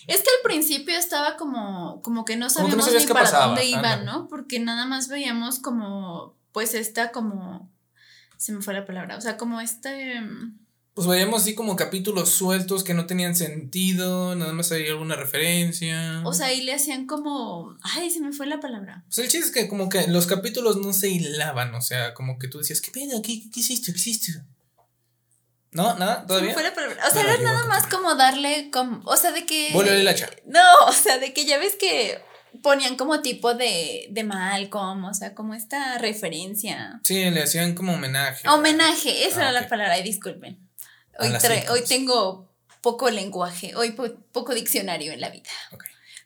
S2: Es que al principio estaba como, como que no sabíamos ni para dónde iban, ¿no? Porque nada más veíamos como, pues esta como, se me fue la palabra, o sea, como este
S1: pues veíamos así como capítulos sueltos que no tenían sentido, nada más había alguna referencia.
S2: O sea, ahí le hacían como, ay, se me fue la palabra.
S1: Pues el chiste es que como que los capítulos no se hilaban, o sea, como que tú decías, ¿qué pedo? ¿Qué, qué hiciste? ¿Qué hiciste? ¿No? ¿Nada? ¿Todavía?
S2: Se me fue la palabra. O sea, era nada más como darle como, o sea, de que...
S1: Vuelve el hacha.
S2: No, o sea, de que ya ves que ponían como tipo de, de Malcolm, o sea, como esta referencia.
S1: Sí, le hacían como homenaje.
S2: Homenaje, esa era la palabra, y disculpen. Hoy, hoy tengo poco lenguaje, hoy poco diccionario en la vida.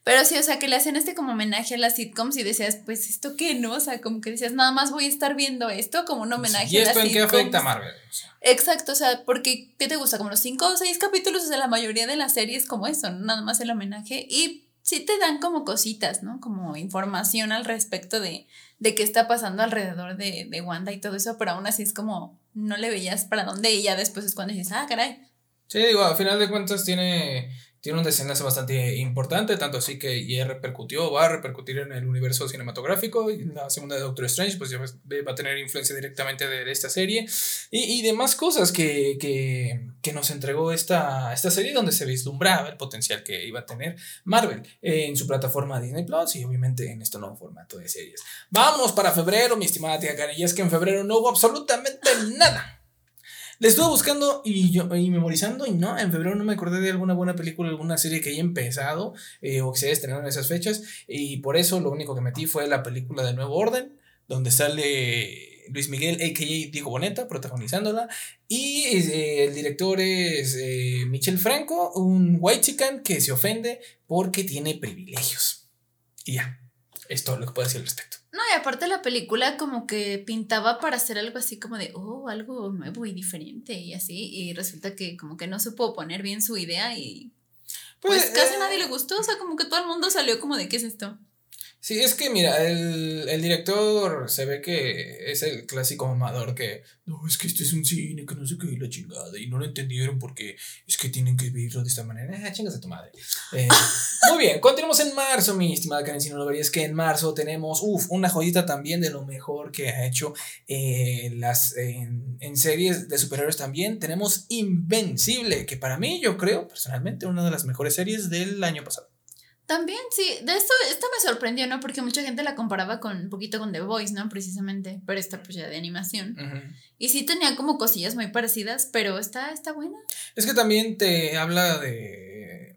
S2: Pero sí, o sea, que le hacen este como homenaje a las sitcoms y decías, pues, ¿esto qué no? O sea, como que decías, nada más voy a estar viendo esto como un homenaje
S1: a las sitcoms. ¿Y esto en qué afecta a Marvel?
S2: Exacto, o sea, porque, ¿qué te gusta? Como los cinco o seis capítulos, o sea, la mayoría de las series como eso, nada más el homenaje. Y sí te dan como cositas, ¿no? Como información al respecto de, de qué está pasando alrededor de, de Wanda y todo eso, pero aún así es como no le veías para dónde y ya después es cuando dices, ah, caray.
S1: Sí, digo, a final de cuentas tiene tiene un desenlace bastante importante, tanto así que ya repercutió, va a repercutir en el universo cinematográfico. Y la segunda de Doctor Strange, pues ya va a tener influencia directamente de, esta serie. Y, y demás cosas que, que, que, nos entregó esta, esta serie, donde se vislumbraba el potencial que iba a tener Marvel en su plataforma Disney Plus y obviamente en este nuevo formato de series. Vamos para febrero, mi estimada tía Karen, y es que en febrero no hubo absolutamente nada. Le estuve buscando y yo y memorizando y no, en febrero no me acordé de alguna buena película, alguna serie que haya empezado eh, o que se haya estrenado en esas fechas y por eso lo único que metí fue la película de Nuevo Orden, donde sale Luis Miguel, a.k.a. Diego Boneta, protagonizándola. Y eh, el director es eh, Michel Franco, un white chican que se ofende porque tiene privilegios. Y ya, es lo que puedo decir al respecto.
S2: No, y aparte la película como que pintaba para hacer algo así como de, oh, algo nuevo y diferente y así, y resulta que como que no se pudo poner bien su idea y pues, pues casi a nadie le gustó, o sea, como que todo el mundo salió como de, ¿qué es esto?
S1: Sí, es que mira, el, el, director se ve que es el clásico mamador que, no, es que este es un cine, que no sé qué, la chingada, y no lo entendieron porque es que tienen que vivirlo de esta manera. Ah, chingas de tu madre. Eh, muy bien, continuamos en marzo, mi estimada Karen, si no lo verías, que en marzo tenemos, uff, una joyita también de lo mejor que ha hecho eh, las, en, en series de superhéroes también. Tenemos Invencible, que para mí, yo creo, personalmente, una de las mejores series del año pasado.
S2: También, sí, de esto, esta me sorprendió, ¿no? Porque mucha gente la comparaba con un poquito con The Voice, ¿no? Precisamente, pero esta pues ya de animación. Y sí tenía como cosillas muy parecidas, pero está, está buena.
S1: Es que también te habla de,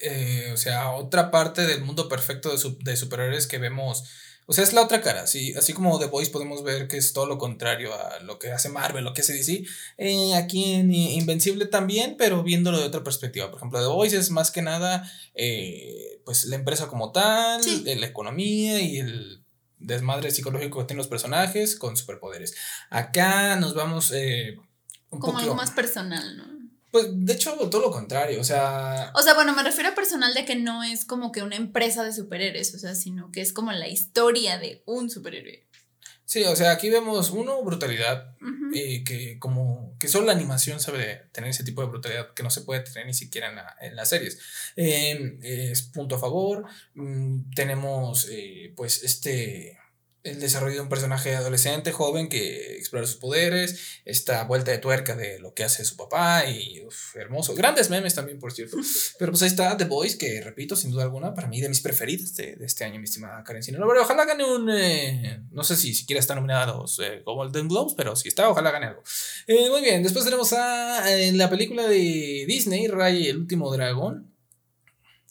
S1: eh, o sea, otra parte del mundo perfecto de, de superhéroes que vemos o sea, es la otra cara, ¿sí? así como The Voice podemos ver que es todo lo contrario a lo que hace Marvel, lo que hace DC. Eh, aquí en Invencible también, pero viéndolo de otra perspectiva. Por ejemplo, The Voice es más que nada, eh, pues la empresa como tal, la economía y el desmadre psicológico que tienen los personajes con superpoderes. Acá nos vamos eh,
S2: un como algo más personal, ¿no?
S1: Pues de hecho, todo lo contrario, o sea...
S2: O sea, bueno, me refiero a personal de que no es como que una empresa de superhéroes, o sea, sino que es como la historia de un superhéroe.
S1: Sí, o sea, aquí vemos, uno, brutalidad, eh, que como que solo la animación sabe tener ese tipo de brutalidad que no se puede tener ni siquiera en, la, en las series. Em, es punto a favor, mm, tenemos eh, pues este el desarrollo de un personaje adolescente, joven, que explora sus poderes, esta vuelta de tuerca de lo que hace su papá y hermoso. Grandes memes también, por cierto. Pero pues ahí está The Voice, que repito, sin duda alguna, para mí de mis preferidas de, este año, mi estimada Karen Sinaloa. Ojalá gane un, eh, no sé si siquiera está nominada a los eh, Golden Globes, pero si está, ojalá gane algo. Eh, muy bien, después tenemos a la película de Disney, Ray, el último dragón.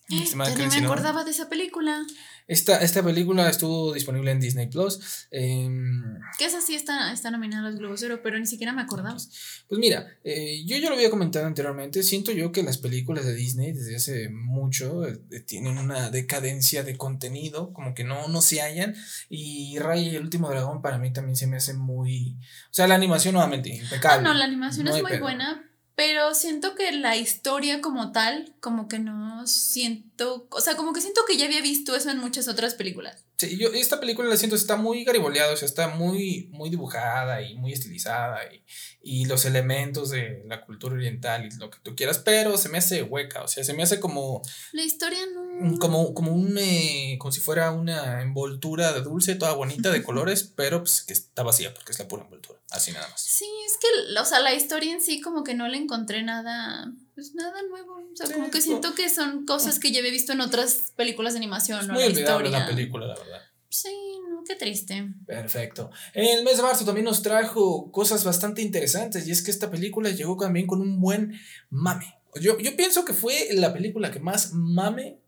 S2: Mi estimada Yo no me acordaba de esa película.
S1: Esta, esta película estuvo disponible en Disney Plus. Em,
S2: que esa sí está, está nominada a los Globos pero ni siquiera me acordaba.
S1: Pues, pues mira, eh, yo ya lo había comentado anteriormente. Siento yo que las películas de Disney desde hace mucho eh, tienen una decadencia de contenido, como que no, no se hallan. Y Ray y el último dragón para mí también se me hace muy. O sea, la animación nuevamente impecable.
S2: Ah, no, la animación es muy buena, pero siento que la historia como tal, como que no siento, o sea, como que siento que ya había visto eso en muchas otras películas.
S1: Sí, yo esta película la siento, está muy gariboleada, o sea, está muy, muy dibujada y muy estilizada y, y, los elementos de la cultura oriental y lo que tú quieras, pero se me hace hueca, o sea, se me hace como...
S2: La historia no...
S1: Como, como un, eh, como si fuera una envoltura de dulce, toda bonita de colores, pero pues que está vacía porque es la pura envoltura, así nada más.
S2: Sí, es que, o sea, la historia en sí como que no le encontré nada pues nada nuevo. O sea, como que siento que son cosas que ya había visto en otras películas de animación.
S1: muy olvidable la película, la verdad.
S2: Sí, no, qué triste.
S1: Perfecto. En el mes de marzo también nos trajo cosas bastante interesantes y es que esta película llegó también con un buen mame. Yo, yo pienso que fue la película que más mame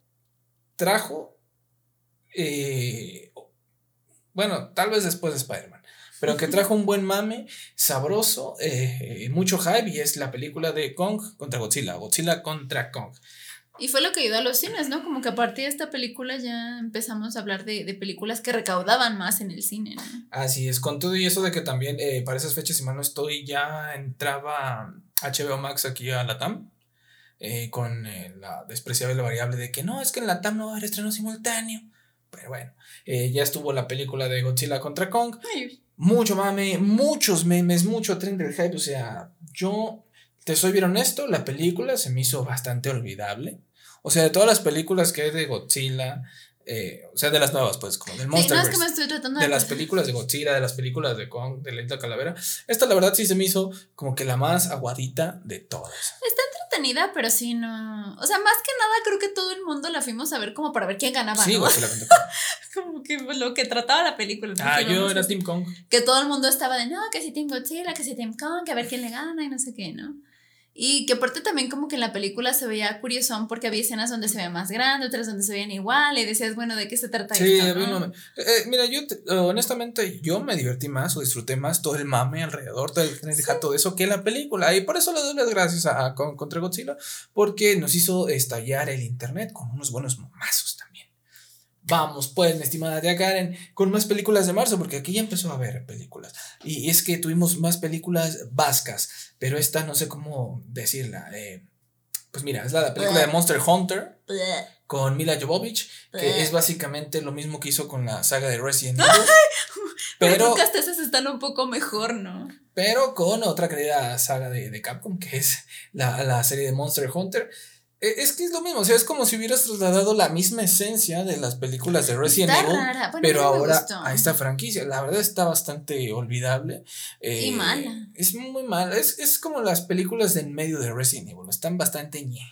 S1: trajo. Eh, bueno, tal vez después de Spider-Man pero que trajo un buen mame, sabroso, eh, mucho hype, y es la película de Kong contra Godzilla, Godzilla contra Kong.
S2: Y fue lo que ayudó a los cines, ¿no? Como que a partir de esta película ya empezamos a hablar de, películas que recaudaban más en el cine, ¿no?
S1: Así es, con todo y eso de que también eh, para esas fechas, si mal no estoy, ya entraba HBO Max aquí a la TAM. Eh, con la despreciable variable de que no, es que en la TAM no va a haber estreno simultáneo. Pero bueno, ya estuvo la película de Godzilla contra Kong mucho mame, muchos memes, mucho tren del hype. O sea, yo te soy bien honesto, la película se me hizo bastante olvidable. O sea, de todas las películas que hay de Godzilla, eh, o sea, de las nuevas, pues, como del Monster.
S2: Sí, no, es que me estoy tratando
S1: de, de las películas de Godzilla, de las películas de Kong, de la Calavera. Esta, la verdad, sí se me hizo como que la más aguadita de todas.
S2: Está entretenida, pero sí no. O sea, más que nada, creo que todo el mundo la fuimos a ver como para ver quién ganaba. Sí, ¿no? como que lo que trataba la película.
S1: Ah, yo era Team Kong.
S2: Que todo el mundo estaba de no, que si Team Godzilla, que si Team Kong, que a ver quién le gana y no sé qué, ¿no? Y que aparte también como que en la película se veía curiosón porque había escenas donde se veía más grande, otras donde se veían igual y decías, bueno, ¿de qué se trata
S1: sí, esto? Sí, ¿no? Eh, mira, yo honestamente yo me divertí más o disfruté más todo el mame alrededor, todo el todo eso que la película. Y por eso le doy las gracias a, a, Contra Godzilla porque nos hizo estallar el internet con unos buenos momazos Vamos, pues, mi estimada tía Karen, con más películas de marzo, porque aquí ya empezó a haber películas. Y es que tuvimos más películas vascas, pero esta no sé cómo decirla. Eh, pues mira, es la película de Monster Hunter con Mila Jovovich, que es básicamente lo mismo que hizo con la saga de Resident Evil.
S2: pero creo que están un poco mejor, ¿no?
S1: Pero con otra querida saga de, de Capcom, que es la, la serie de Monster Hunter. E, es que es lo mismo, o sea, es como si hubieras trasladado la misma esencia de las películas de Resident Evil, pero ahora a esta franquicia. La verdad está bastante olvidable. y eh, mala. Es muy mala. Es, es, como las películas de en medio de Resident Evil. Están bastante ñe,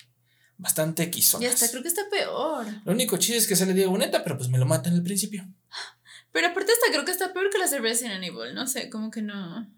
S1: bastante quizonas.
S2: Y hasta creo que está peor.
S1: Lo único chido es que sale Diego Neta, pero pues me lo matan al principio.
S2: Pero aparte hasta creo que está peor que las de Resident Evil. No sé, como que no.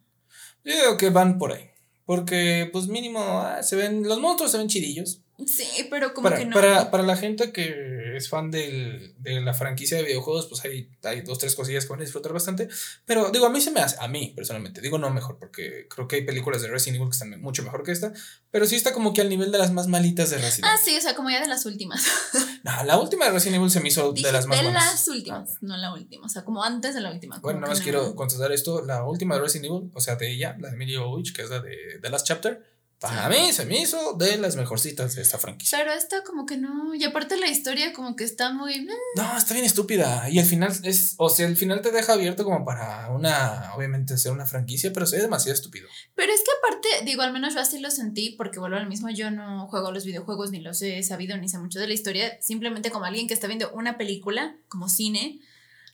S1: Yo digo que van por ahí. Porque, pues mínimo, ah, se ven, los monstruos se ven chidillos.
S2: Sí, pero como
S1: que
S2: no.
S1: Para, para la gente que es fan del, de la franquicia de videojuegos, pues hay, hay dos, tres cosillas que van a disfrutar bastante. Pero digo, a mí se me hace, a mí personalmente, digo no mejor, porque creo que hay películas de Resident Evil que están mucho mejor que esta. Pero sí está como que al nivel de las más malitas de Resident
S2: Evil. Ah, sí, o sea, como ya de las últimas.
S1: no, la última de Resident Evil se me hizo de las más
S2: De las últimas, no la última, o sea, como antes de la última.
S1: Bueno, nada más quiero constatar esto: la última de Resident Evil, o sea, de ella, la de Emilio Witch, que es la de The Last Chapter Para mí se me hizo de las mejorcitas de esta franquicia.
S2: Pero esta como que no. Y aparte la historia como que está muy. Eh.
S1: No, está bien estúpida. Y al final es. O sea, el final te deja abierto como para una. Obviamente hacer una franquicia, pero se ve demasiado estúpido.
S2: Pero es que aparte, digo, al menos yo así lo sentí, porque vuelvo al mismo, yo no juego los videojuegos, ni los he sabido, ni sé mucho de la historia. Simplemente como alguien que está viendo una película, como cine.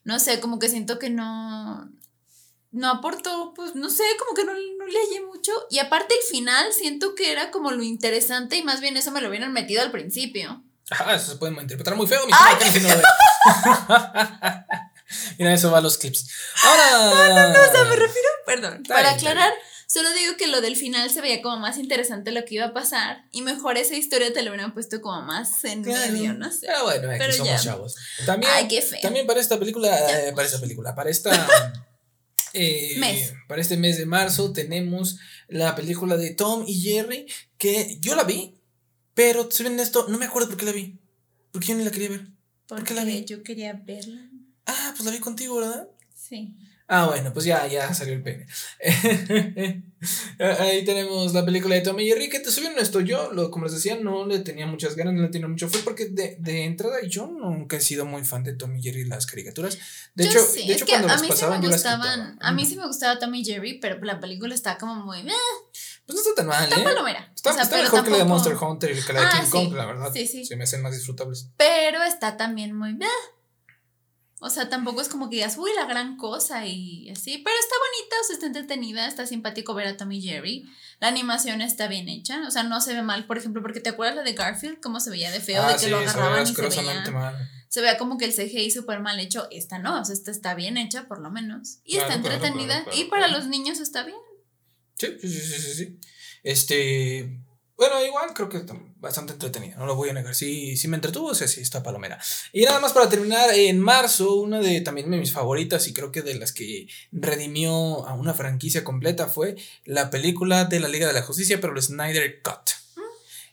S2: No sé, como que siento que no no aportó, pues no sé, como que no, no le hallé mucho. Y aparte el final siento que era como lo interesante y más bien eso me lo hubieran metido al principio.
S1: Ajá, eso se puede interpretar muy feo, mi Mira, eso va a los clips. Ahora.
S2: No, no, no, o sea, me refiero, perdón. para aclarar, solo digo que lo del final se veía como más interesante lo que iba a pasar. Y mejor esa historia te lo hubieran puesto como más en medio, no sé.
S1: Pero bueno, aquí somos chavos. También, Ay, qué feo. También para esta película, eh, para esta película, para esta. Eh, para este mes de marzo tenemos la película de Tom y Jerry, que yo la vi, pero se ven esto, no me acuerdo por qué la vi. Porque yo ni la quería ver.
S2: ¿Por qué la vi? Yo quería verla.
S1: Ah, pues la vi contigo, ¿verdad?
S2: Sí.
S1: Ah, bueno, pues ya, ya salió el pene. Ahí tenemos la película de Tommy y Jerry, que te subieron esto. Yo, lo, como les decía, no le tenía muchas ganas, no le tenía mucho fe, porque de, de entrada yo nunca he sido muy fan de Tommy y Jerry y las caricaturas. De hecho, de hecho cuando
S2: mí pasaban, sí me gustaban, A mí sí me gustaba Tommy y Jerry, pero la película está como muy. Eh.
S1: Pues no está tan mal, está ¿eh? Está, o sea, está mejor que la de Monster Hunter y que la de ah, King Kong, la verdad. Sí, sí. Se me hacen más disfrutables.
S2: Pero está también muy. Eh. O sea, tampoco es como que digas, uy, la gran cosa y así. Pero está bonita, o sea, está entretenida, está simpático ver a Tommy Jerry. La animación está bien hecha, o sea, no se ve mal, por ejemplo, porque te acuerdas la de Garfield, cómo se veía de feo, de ah, que lo agarraban y se veía, se veía como que el CGI súper mal hecho. Esta no, o sea, esta está bien hecha, por lo menos. Y está entretenida. y para los niños está bien.
S1: Sí, sí, sí, sí, sí. Este, bueno, igual creo que bastante entretenida, no lo voy a negar. Sí, sí me entretuvo, o sea, sí está palomera. Y nada más para terminar, en marzo, una de también de mis favoritas y creo que de las que redimió a una franquicia completa fue la película de la Liga de la Justicia, pero el Snyder Cut.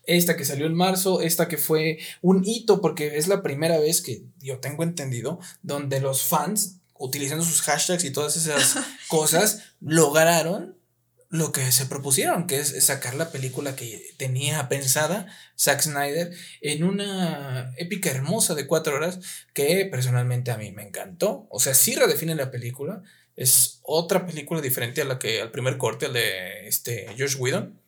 S1: Esta que salió en marzo, esta que fue un hito porque es la primera vez que yo tengo entendido donde los fans, utilizando sus hashtags y todas esas cosas, lograron lo que se propusieron, que es sacar la película que tenía pensada Zack Snyder en una épica hermosa de cuatro horas que personalmente a mí me encantó. O sea, sí redefine la película. Es otra película diferente a la que al primer corte, al de este George Whedon.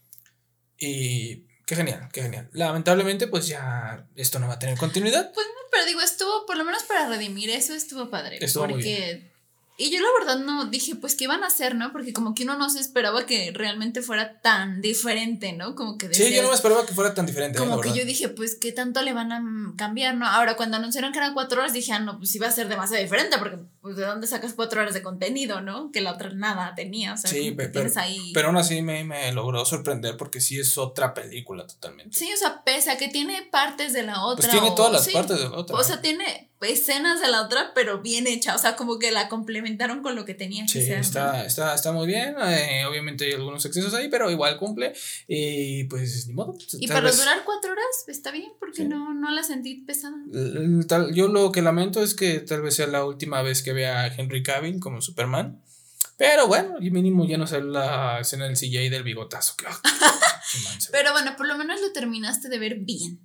S1: Y qué genial, qué genial. Lamentablemente, pues ya esto no va a tener continuidad.
S2: Pues no, pero digo, estuvo, por lo menos para redimir eso estuvo padre. Estuvo porque y yo la verdad no dije, pues, ¿qué iban a hacer, no? Porque como que uno no se esperaba que realmente fuera tan diferente, ¿no? Como que
S1: Sí, yo no me esperaba que fuera tan diferente.
S2: Como que yo dije, pues, ¿qué tanto le van a cambiar, no? Ahora, cuando anunciaron que eran cuatro horas, dije, ah, no, pues iba a ser demasiado diferente, porque, pues, ¿de dónde sacas cuatro horas de contenido, no? Que la otra nada tenía, o sea, sí,
S1: pero, ahí... pero aún así me, me logró sorprender porque sí es otra película totalmente.
S2: Sí, o sea, pese a que tiene partes de la otra. Pues tiene todas las partes de la otra. O sea, tiene escenas de la otra, pero bien hecha, o sea, como que la complementaron con lo que tenía.
S1: Sí, está, está, está muy bien, eh, obviamente hay algunos excesos ahí, pero igual cumple y pues ni modo.
S2: Y para durar cuatro horas está bien, porque no, no la sentí pesada.
S1: Tal, yo lo que lamento es que tal vez sea la última vez que vea a Henry Cavill como Superman. Pero bueno, y mínimo ya no sale la escena del CJ del bigotazo.
S2: pero bueno, por lo menos lo terminaste de ver bien.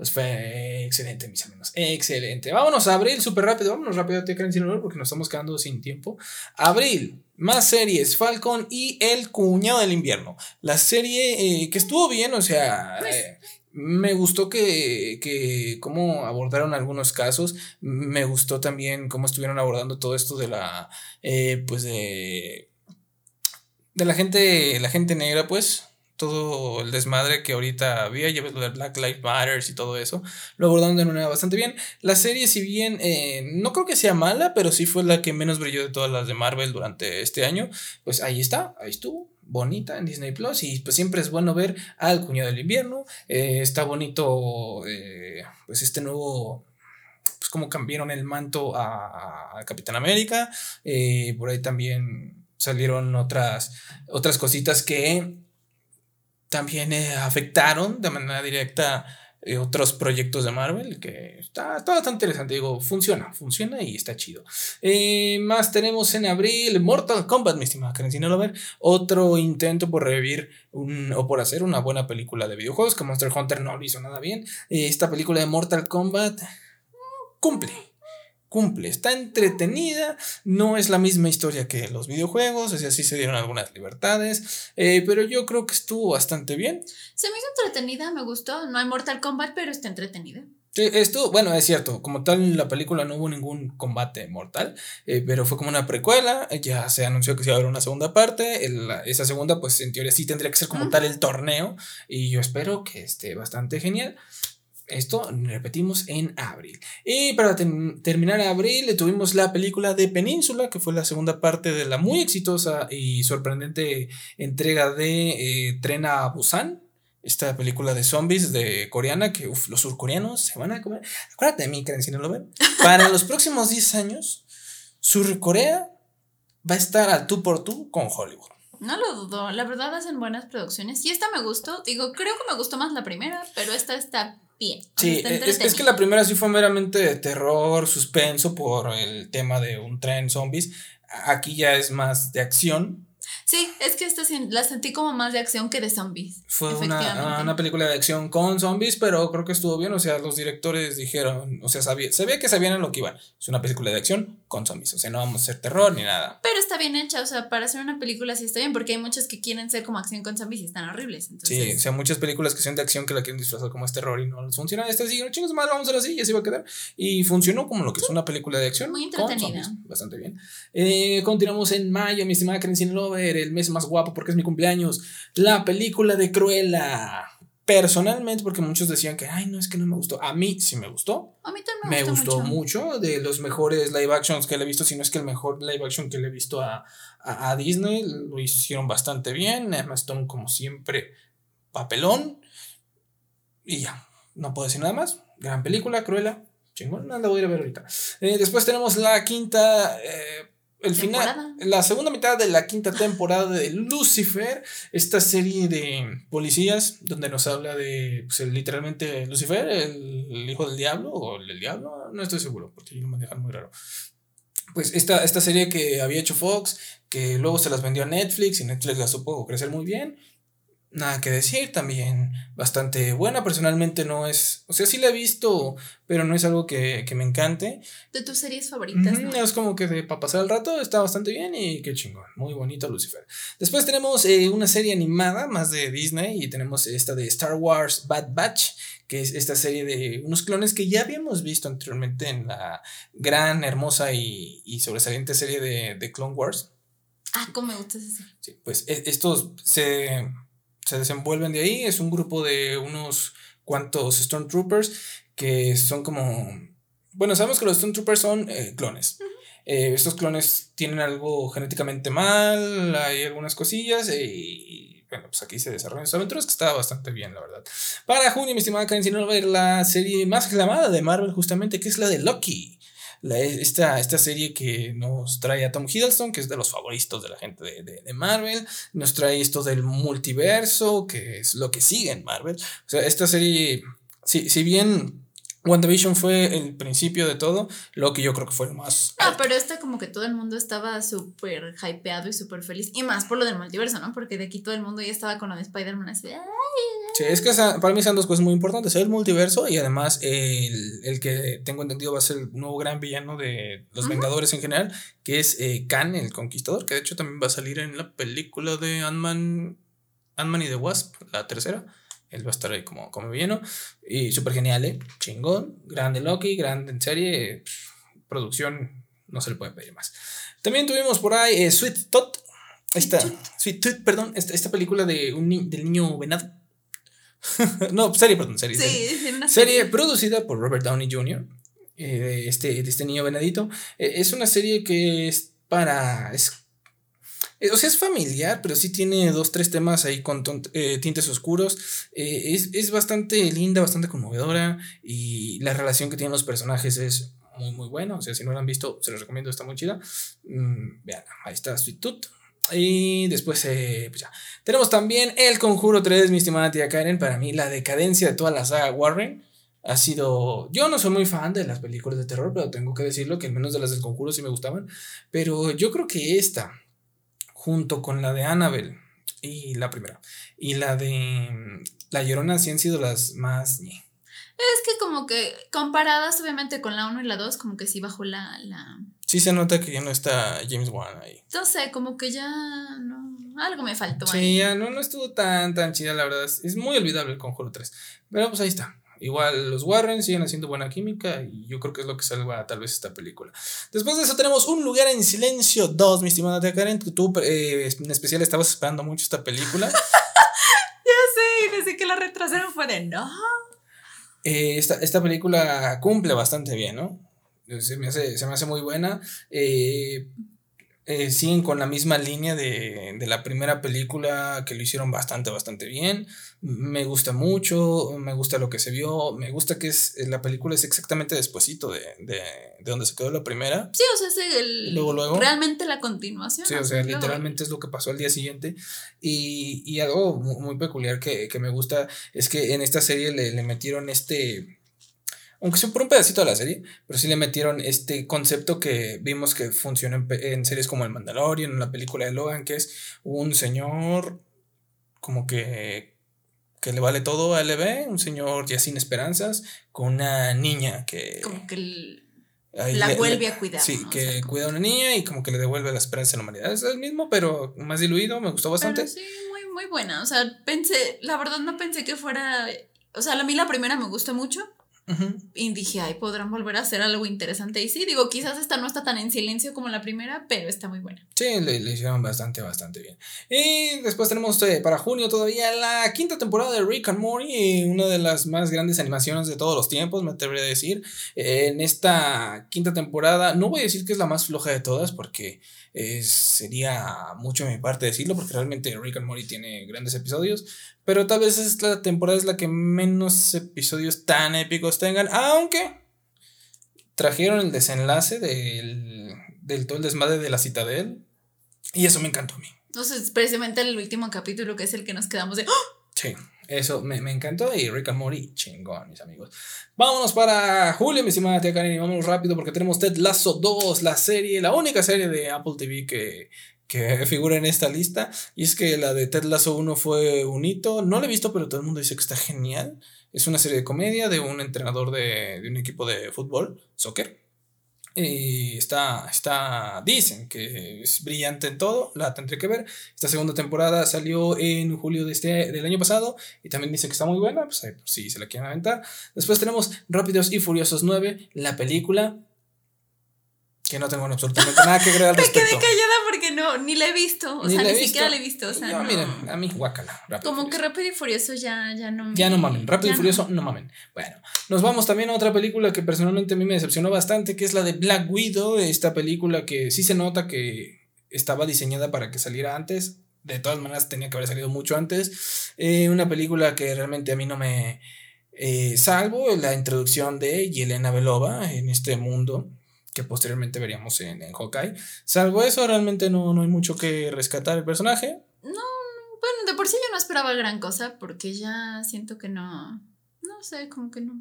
S1: Pues fue excelente, mis amigos. Excelente. Vámonos a abril, súper rápido. Vámonos rápido, tío Karen, porque nos estamos quedando sin tiempo. Abril, más series: Falcon y El Cuñado del Invierno. La serie eh, que estuvo bien, o sea. Pues, eh, me gustó que, que cómo abordaron algunos casos. Me gustó también cómo estuvieron abordando todo esto de la. Eh, pues de. De la gente. La gente negra, pues todo el desmadre que ahorita había, ya ves lo de Black Lives Matter y todo eso, lo abordaron de una manera bastante bien. La serie, si bien eh, no creo que sea mala, pero sí fue la que menos brilló de todas las de Marvel durante este año, pues ahí está, ahí estuvo. Bonita en Disney Plus, y pues siempre es bueno ver al cuñado del invierno. Eh, está bonito, eh, pues este nuevo pues como cambiaron el manto a, a Capitán América. por ahí también salieron otras, otras cositas que también eh, afectaron de manera directa eh, otros proyectos de Marvel, que está, está, bastante interesante. Digo, funciona, funciona y está chido. Eh, más tenemos en abril Mortal Kombat, mi estimada Karen, ver, otro intento por revivir o por hacer una buena película de videojuegos, que Monster Hunter no lo hizo nada bien. Esta película de Mortal Kombat mm, cumple cumple, está entretenida, no es la misma historia que los videojuegos, así, así se dieron algunas libertades, eh, pero yo creo que estuvo bastante bien.
S2: Se me hizo entretenida, me gustó, no hay Mortal Kombat, pero está entretenida.
S1: Sí, esto, bueno, es cierto, como tal en la película no hubo ningún combate mortal, eh, pero fue como una precuela, ya se anunció que se iba a haber una segunda parte, esa segunda pues en teoría sí tendría que ser como tal el torneo y yo espero que esté bastante genial. Esto repetimos en abril. Y para terminar abril tuvimos la película de Península, que fue la segunda parte de la muy exitosa y sorprendente entrega de eh, Tren a Busan. Esta película de zombies de coreana que los surcoreanos se van a comer. Acuérdate de mí, Karen, si no lo ven. Para los próximos 10 años, Surcorea va a estar al tú por tú con Hollywood.
S2: No lo dudo, la verdad hacen buenas producciones. Y esta me gustó, digo, creo que me gustó más la primera, pero esta está
S1: Sí, es, que la primera sí fue meramente de terror, suspenso por el tema de un tren zombies. Aquí ya es más de acción.
S2: Sí, es que esta la sentí como más de acción que de zombies.
S1: Fue una, una, película de acción con zombies, pero creo que estuvo bien. O sea, los directores dijeron, o sea, sabía, sabía que sabían en lo que iban. Es una película de acción con zombies. O sea, no vamos a hacer terror ni nada.
S2: Pero está bien hecha, o sea, para hacer una película sí está bien, porque hay muchos que quieren ser como acción con zombies y están horribles.
S1: Sí, o sea, muchas películas que son de acción que la quieren disfrazar como es terror y no les funciona. Esta sí, no chingos más, vamos a hacer así y así va a quedar. Y funcionó como lo que es una película de acción. Muy entretenida. bastante bien. Eh, continuamos en mayo, mi estimada Karen Lover, el mes más guapo porque es mi cumpleaños. La película de Cruella. Personalmente, porque muchos decían que, ay, no, es que no me gustó. A mí sí me gustó.
S2: A mí también
S1: me, gustó, mucho. De los mejores live actions que le he visto, si no es que el mejor live action que le he visto a, a, Disney. Lo hicieron bastante bien. Emma Stone, como siempre, papelón. Y ya, no puedo decir nada más. Gran película, Cruella. Chingón, la voy a ir a ver ahorita. Eh, después tenemos la quinta. Eh, el final, la segunda mitad de la quinta temporada de Lucifer, esta serie de policías donde nos habla de pues, literalmente Lucifer, el, hijo del diablo o el, diablo, no estoy seguro porque lo manejan muy raro. Pues esta, esta serie que había hecho Fox, que luego se las vendió a Netflix y Netflix la supo crecer muy bien nada que decir, también bastante buena. Personalmente no es, o sea, sí la he visto, pero no es algo que, me encante.
S2: De tus series favoritas. ¿no?
S1: Es como que de, para pasar el rato está bastante bien y qué chingón, muy bonito Lucifer. Después tenemos eh, una serie animada más de Disney y tenemos esta de Star Wars Bad Batch que es esta serie de unos clones que ya habíamos visto anteriormente en la gran, hermosa y, sobresaliente serie de, de, Clone Wars.
S2: Ah, cómo me gusta esa serie.
S1: Sí, pues e, estos se se desenvuelven de ahí. Es un grupo de unos cuantos Stormtroopers que son como... Bueno, sabemos que los Stormtroopers son eh, clones. Eh, estos clones tienen algo genéticamente mal, hay algunas cosillas eh, y bueno, pues aquí se desarrollan sus aventuras que está bastante bien, la verdad. Para junio, mi estimada Karen, si no va a ver la serie más aclamada de Marvel, justamente, que es la de Loki esta, esta serie que nos trae a Tom Hiddleston, que es de los favoritos de la gente de, Marvel, nos trae esto del multiverso, que es lo que sigue en Marvel. O sea, esta serie, si, si bien WandaVision fue el principio de todo, lo que yo creo que fue lo más.
S2: Ah, pero esta como que todo el mundo estaba súper hypeado y súper feliz. Y más por lo del multiverso, ¿no? Porque de aquí todo el mundo ya estaba con lo de Spider-Man así
S1: Sí, es que para mí son dos cosas muy importantes. El multiverso y además el, que tengo entendido va a ser el nuevo gran villano de los Vengadores en general, que es eh, Khan, el Conquistador, que de hecho también va a salir en la película de Ant-Man Ant y the Wasp, la tercera. Él va a estar ahí como, como villano. Y súper genial, ¿eh? Chingón. Grande Loki, grande en serie. producción, no se le puede pedir más. También tuvimos por ahí eh, Sweet Tot. Esta, Sweet Tooth, perdón, esta, esta película de un del niño venado. no, serie, perdón, serie. Sí, serie. serie. producida por Robert Downey Jr., eh, este, este niño venadito. Eh, es una serie que es para. O sea, es familiar, pero sí tiene dos, tres temas ahí con tintes oscuros. Es, es, bastante linda, bastante conmovedora. Y la relación que tienen los personajes es muy, muy buena. O sea, si no la han visto, se los recomiendo, está muy chida. Mm, vean, ahí está Sweet Tooth. Y después, eh, pues ya. Tenemos también El Conjuro 3, mi estimada tía Karen. Para mí, la decadencia de toda la saga Warren ha sido. Yo no soy muy fan de las películas de terror, pero tengo que decirlo que al menos de las del Conjuro sí me gustaban. Pero yo creo que esta, junto con la de Annabelle y la primera, y la de mm, La Llorona, sí han sido las más.
S2: Es que como que comparadas obviamente con la 1 y la 2, como que sí bajó la, la...
S1: Sí se nota que ya no está James Wan ahí.
S2: No sé, como que ya no... Algo me faltó
S1: sí, ahí. Ya no, no estuvo tan, tan chida, la verdad. Es muy olvidable el Conjuro 3. Pero pues ahí está. Igual los Warren siguen haciendo buena química y yo creo que es lo que salva tal vez esta película. Después de eso tenemos Un lugar en silencio 2, mi estimada Karen. Tú eh, en especial estabas esperando mucho esta película. ya
S2: sé, desde que la retrasaron fue de no.
S1: Eh, esta, película cumple bastante bien, ¿no? Se me hace, se me hace muy buena. Eh, eh, siguen con la misma línea de, la primera película que lo hicieron bastante, bastante bien. Me gusta mucho, me gusta lo que se vio, me gusta que es, la película es exactamente despuesito de, de, donde se quedó la primera.
S2: Sí, o sea, es el, luego, luego. realmente la continuación.
S1: Sí, o sea, literalmente es lo que pasó al día siguiente. Y, y algo muy, peculiar que, que, me gusta es que en esta serie le, le metieron este aunque sea por un pedacito de la serie, pero sí le metieron este concepto que vimos que funciona en, series como El Mandalorian, en la película de Logan, que es un señor como que, que le vale todo a LB, un señor ya sin esperanzas, con una niña que...
S2: Como que la vuelve a cuidar.
S1: Sí, que cuida a una niña y como que le devuelve la esperanza a la humanidad. Es el mismo, pero más diluido, me gustó bastante.
S2: sí, muy, muy buena. O sea, pensé, la verdad no pensé que fuera... O sea, a mí la primera me gustó mucho. Y dije, ay, podrán volver a hacer algo interesante. Y sí, digo, quizás esta no está tan en silencio como la primera, pero está muy buena.
S1: Sí, le, hicieron bastante, bastante bien. Y después tenemos eh, para junio todavía la quinta temporada de Rick and Morty, una de las más grandes animaciones de todos los tiempos, me atrevería a decir. en esta quinta temporada, no voy a decir que es la más floja de todas, porque sería mucho de mi parte decirlo, porque realmente Rick and Morty tiene grandes episodios, pero tal vez esta temporada es la que menos episodios tan épicos tengan, aunque trajeron el desenlace del, del todo el desmadre de la citadel, y eso me encantó a mí.
S2: Entonces, precisamente el último capítulo, que es el que nos quedamos de... ¡Oh!
S1: Sí. Eso me, encantó y Rick and Morty, chingón, mis amigos. Vámonos para julio, mi estimada tía Karen, y vámonos rápido porque tenemos Ted Lasso 2, la serie, la única serie de Apple TV que, que figura en esta lista. Y es que la de Ted Lasso 1 fue un hito. No la he visto, pero todo el mundo dice que está genial. Es una serie de comedia de un entrenador de, de un equipo de fútbol, soccer. Y está, está, dicen que es brillante en todo, la tendré que ver. Esta segunda temporada salió en julio de este, del año pasado y también dicen que está muy buena, pues si se la quieren aventar. Después tenemos Rápidos y Furiosos 9, la película que no tengo absolutamente nada que agregar al respecto.
S2: Me quedé callada porque no, ni la he visto. O sea, ni siquiera la he visto. O sea,
S1: no, miren, a mí, guácala.
S2: Como que Rápido y Furioso ya, ya no.
S1: Ya no mamen. Rápido y Furioso, no. mamen. Bueno, nos vamos también a otra película que personalmente a mí me decepcionó bastante, que es la de Black Widow. Esta película que sí se nota que estaba diseñada para que saliera antes. De todas maneras, tenía que haber salido mucho antes. Eh, una película que realmente a mí no me. Eh, salvo la introducción de Yelena Belova en este mundo que posteriormente veríamos en, en Hawkeye. Salvo eso, realmente no, no hay mucho que rescatar el personaje.
S2: No, bueno, de por sí yo no esperaba gran cosa porque ya siento que no, no sé, como que no.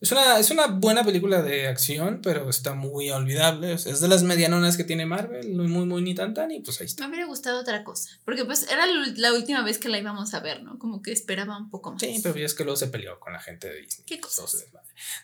S1: Es una, es una buena película de acción, pero está muy olvidable. es de las medianonas que tiene Marvel, muy, muy, ni tan tan, y pues ahí está.
S2: Me hubiera gustado otra cosa, porque pues era la última vez que la íbamos a ver, ¿no? Como que esperaba un poco más.
S1: Sí, pero es que luego se peleó con la gente de Disney. ¿Qué cosas?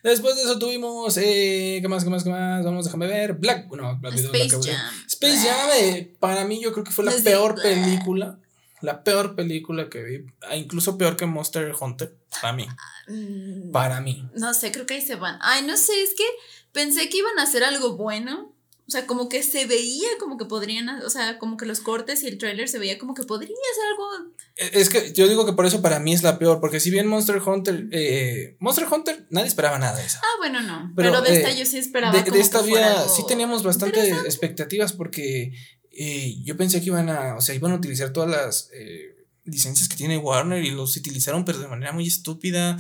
S1: Después de eso tuvimos, eh, ¿qué más, qué más, qué más? Vamos, déjame ver. Black, no, Black Space Jam. Space Jam, eh, para mí yo creo que fue la peor película la peor película que vi, ah, incluso peor que Monster Hunter, para mí. Mm, para mí.
S2: No sé, creo que ahí se van. Ay, no sé, es que pensé que iban a hacer algo bueno. O sea, como que se veía como que podrían, o sea, como que los cortes y el trailer se veía como que podría ser algo.
S1: E, es que yo digo que por eso para mí es la peor, porque si bien Monster Hunter, eh, Monster Hunter, nadie esperaba nada de eso.
S2: Ah, bueno, no. Pero, de esta eh, yo sí esperaba.
S1: De, de esta vida sí teníamos bastantes expectativas porque eh, yo pensé que iban a, o sea, iban a utilizar todas las eh, licencias que tiene Warner y los utilizaron, pero de manera muy estúpida.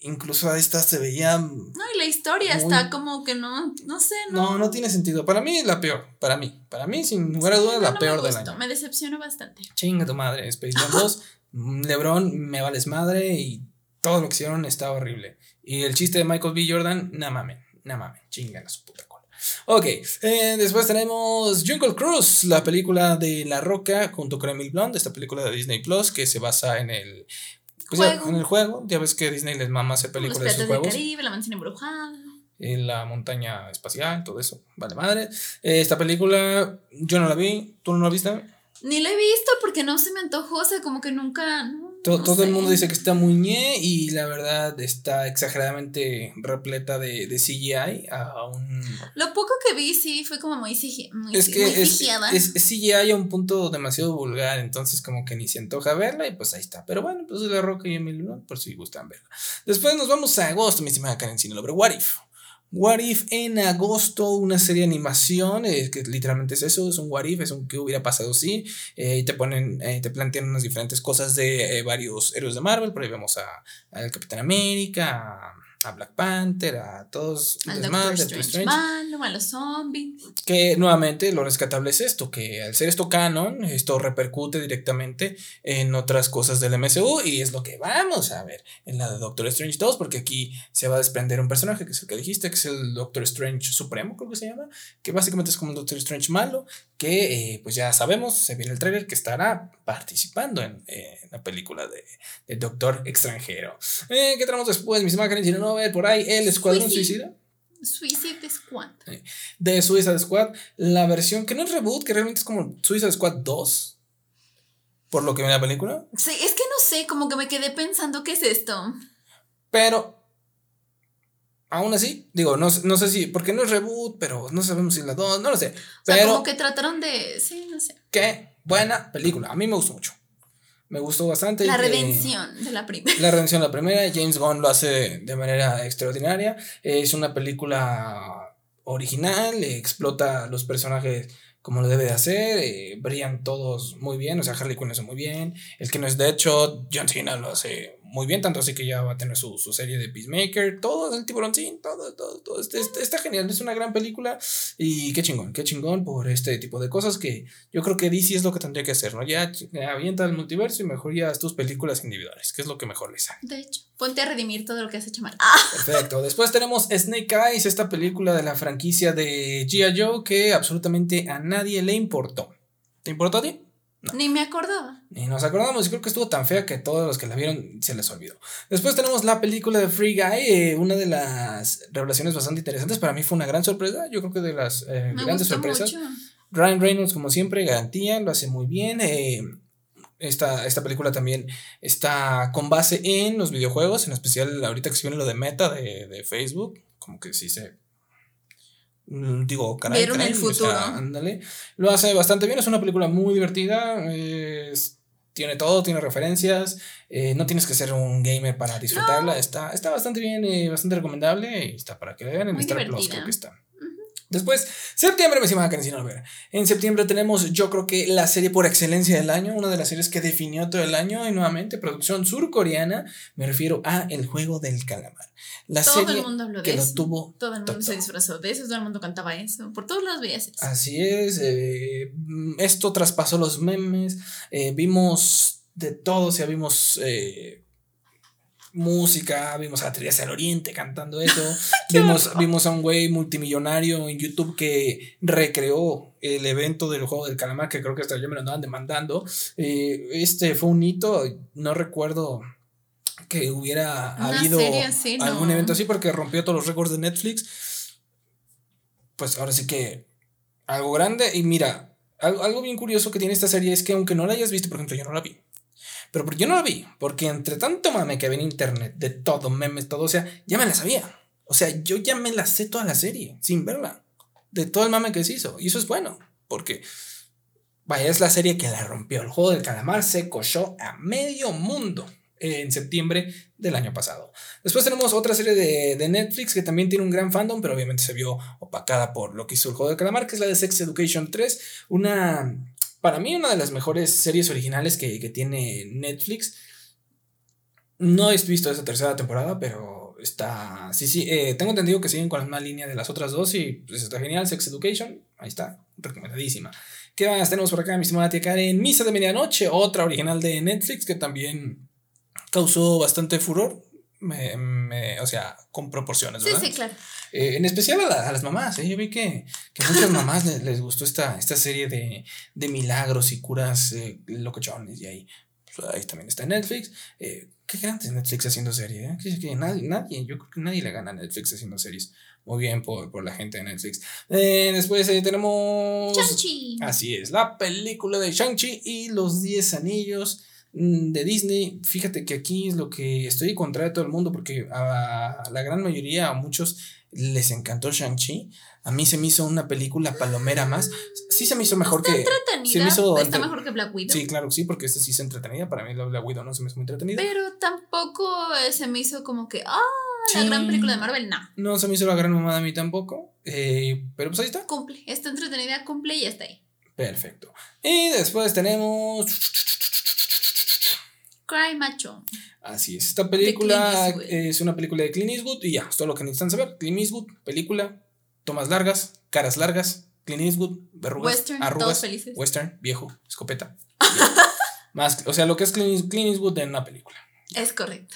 S1: incluso a esta se veía.
S2: No, y la historia está como que no, no sé,
S1: no. No, no tiene sentido. Para mí es la peor. Para mí. Para mí, sin lugar a dudas, la peor del año.
S2: Me decepcionó bastante.
S1: Chinga tu madre. Space Jam 2, LeBron, me vales madre y todo lo que hicieron está horrible. Y el chiste de Michael B. Jordan, nada mames, nada mames, chingan a su puta. Ok, eh, después tenemos Jungle Cruise, la película de La Roca junto con Emil Blunt, esta película de Disney Plus que se basa en el pues en el juego, ya ves que Disney les mama hacer películas de sus juegos.
S2: Caribe, la mansión embrujada.
S1: En la montaña espacial, todo eso. Vale, madre. Eh, esta película, yo no la vi. ¿Tú no la viste?
S2: Ni la he visto porque no se me antojó, o sea, como que nunca.
S1: Todo, el mundo dice que está muy ñe y la verdad está exageradamente repleta de, de CGI a un...
S2: Lo poco que vi sí fue como muy, CGI,
S1: es que es, es, CGI a un punto demasiado vulgar, entonces como que ni se antoja verla y pues ahí está. Pero bueno, pues La Roca y Emilio, por si gustan verla. Después nos vamos a agosto, mi estimada Karen Cine, pero What If. What If en agosto, una serie de animación, eh, que literalmente es eso, es un What If, es un que hubiera pasado si, eh, y te ponen, eh, te plantean unas diferentes cosas de varios héroes de Marvel, por ahí vemos a, al Capitán América, a Black Panther, a todos
S2: Al Doctor Strange, Malo, a los zombies.
S1: Que nuevamente lo rescatable es esto, que al ser esto canon, esto repercute directamente en otras cosas del MCU y es lo que vamos a ver en la de Doctor Strange 2, porque aquí se va a desprender un personaje que es el que dijiste, que es el Doctor Strange Supremo, creo que se llama, que básicamente es como un Doctor Strange malo, que eh, pues ya sabemos, se viene el trailer, que estará participando en, la película de, Doctor Extranjero. Eh, ¿Qué tenemos después? Mis no, a ver por ahí, el Escuadrón Suicida.
S2: Suicide Squad.
S1: De Suicide Squad, la versión que no es reboot, que realmente es como Suicide Squad 2. Por lo que viene la película.
S2: Sí, es que no sé, como que me quedé pensando qué es esto.
S1: Pero aún así, digo, no, no sé si, porque no es reboot, pero no sabemos si es la 2, no lo sé. O pero, sea,
S2: como que trataron de, sí, no sé.
S1: Qué buena película, a mí me gustó mucho. Me gustó bastante.
S2: La redención de la primera.
S1: La redención de la primera, James Gunn lo hace de manera extraordinaria. Es una película original, explota los personajes como lo debe de hacer, eh, brillan todos muy bien, o sea, Harley Quinn lo hace muy bien, el que no es hecho John Cena lo hace muy bien, tanto así que ya va a tener su, serie de Peacemaker, todo el tiburoncín, todo, todo, todo. Este, este, está genial, es una gran película y qué chingón, qué chingón por este tipo de cosas que yo creo que DC es lo que tendría que hacer, ¿no? Ya, avienta el multiverso y mejor ya tus películas individuales, que es lo que mejor les sale.
S2: De hecho, ponte a redimir todo lo que has hecho mal.
S1: Perfecto. Después tenemos Snake Eyes, esta película de la franquicia de G.I. Joe que absolutamente a nadie le importó. ¿Te importó a ti?
S2: Ni me acordaba.
S1: Ni nos acordamos. Y creo que estuvo tan fea que todos los que la vieron se les olvidó. Después tenemos la película de Free Guy. Eh, una de las revelaciones bastante interesantes. Para mí fue una gran sorpresa. Yo creo que de las eh, grandes sorpresas. Ryan Reynolds, como siempre, garantía, lo hace muy bien. Eh, esta, esta, película también está con base en los videojuegos, en especial ahorita que se viene lo de Meta de, de Facebook, como que sí se digo, caray, Vieron el futuro. ándale. Lo hace bastante bien, es una película muy divertida. tiene todo, tiene referencias. Eh, no tienes que ser un gamer para disfrutarla. Está, está bastante bien, eh, bastante recomendable. Y está para que vean en Star Plus, creo que está. Después, septiembre, me llama no ver. En septiembre tenemos, yo creo que la serie por excelencia del año, una de las series que definió todo el año, y nuevamente, producción surcoreana, me refiero a El Juego del Calamar. La todo serie el mundo habló que de eso. tuvo.
S2: Todo el mundo se disfrazó de eso, todo el mundo cantaba eso, por todos los veces.
S1: Así es, eh, esto traspasó los memes, eh, vimos de todo, o sea, vimos. Eh, música, vimos a Teresa del Oriente cantando eso, vimos, vimos a un güey multimillonario en YouTube que recreó el evento del juego del calamar, que creo que hasta yo me lo andaban demandando. Eh, este fue un hito, no recuerdo que hubiera habido algún evento así porque rompió todos los récords de Netflix. Pues ahora sí que algo grande y mira, algo, algo bien curioso que tiene esta serie es que aunque no la hayas visto, por ejemplo, yo no la vi pero yo no la vi, porque entre tanto mame que había en internet, de todo, memes, todo, o sea, ya me la sabía. O sea, yo ya me la sé toda la serie, sin verla. De todo el mame que se hizo. Y eso es bueno, porque, vaya, es la serie que la rompió. El juego del calamar se cochó a medio mundo en septiembre del año pasado. Después tenemos otra serie de, de, Netflix que también tiene un gran fandom, pero obviamente se vio opacada por lo que hizo el juego del calamar, que es la de Sex Education 3, una para mí una de las mejores series originales que, tiene Netflix. No he visto esa tercera temporada, pero está. Sí, sí. Eh, tengo entendido que siguen con la misma línea de las otras dos y pues está genial. Sex Education, ahí está, recomendadísima. ¿Qué más tenemos por acá, mi estimada tía Karen? Misa de Medianoche, otra original de Netflix que también causó bastante furor. Me, o sea, con proporciones, ¿verdad? Sí, sí, claro. Eh, en especial a, las mamás, ¿eh? yo vi que, que muchas mamás les, gustó esta, esta serie de, de milagros y curas eh, locochones y ahí, pues, ahí también está Netflix. Eh, qué grande Netflix haciendo series, nadie, nadie, yo creo que nadie le gana a Netflix haciendo series. Muy bien por, por la gente de Netflix. Eh, después tenemos... Shang-Chi. Así es, la película de Shang-Chi y los 10 anillos. Mm, de Disney, fíjate que aquí es lo que estoy contra de todo el mundo porque a la gran mayoría, a muchos les encantó Shang-Chi. A mí se me hizo una película palomera más. Sí se me hizo mejor está que. Entretenida. está mejor que Black Widow. Sí, claro, sí, porque esta sí se entretenida. Para mí la Black Widow no se me hizo muy entretenida.
S2: Pero tampoco se me hizo como que. ¡Ah! La gran película de Marvel, no.
S1: No se me hizo la gran mamada a mí tampoco. Eh, pero pues ahí está.
S2: Cumple. Está entretenida, cumple y ya está ahí.
S1: Perfecto. Y después tenemos.
S2: Cry Macho.
S1: Así es. Esta película es una película de Clint Eastwood y ya, es todo lo que necesitan saber. Clint Eastwood, película, tomas largas, caras largas, Clint Eastwood, verrugas, Western, arrugas. Western, viejo, escopeta. Más, o sea, lo que es Clint, Eastwood en una película.
S2: Es correcto.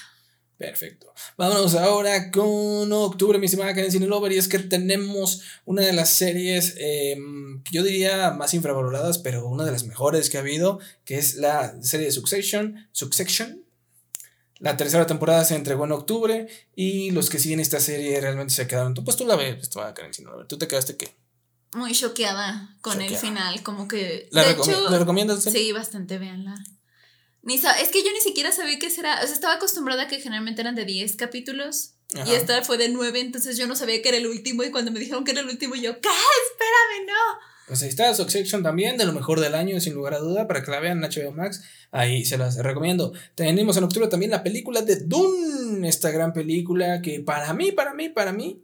S1: Perfecto. Vámonos ahora con octubre, mi estimada Karen Cine Lover, y es que tenemos una de las series, que yo diría más infravaloradas, pero una de las mejores que ha habido, que es la serie de Succession. Succession. La tercera temporada se entregó en octubre y los que siguen esta serie realmente se quedaron. Pues tú la ves, Karen Cine Lover. ¿Tú te quedaste qué?
S2: Muy choqueada con el final, como que... ¿La, recomiendas? Sí, bastante, véanla. Ni es que yo ni siquiera sabía qué será. O sea, estaba acostumbrada a que generalmente eran de 10 capítulos. Y esta fue de 9, entonces yo no sabía que era el último. Y cuando me dijeron que era el último, yo, ¿qué? Espérame, no.
S1: Pues ahí está Succession también, de lo mejor del año, sin lugar a duda, para que la vean en HBO Max. Ahí se las recomiendo. Tenemos en octubre también la película de Dune, esta gran película que para mí, para mí, para mí,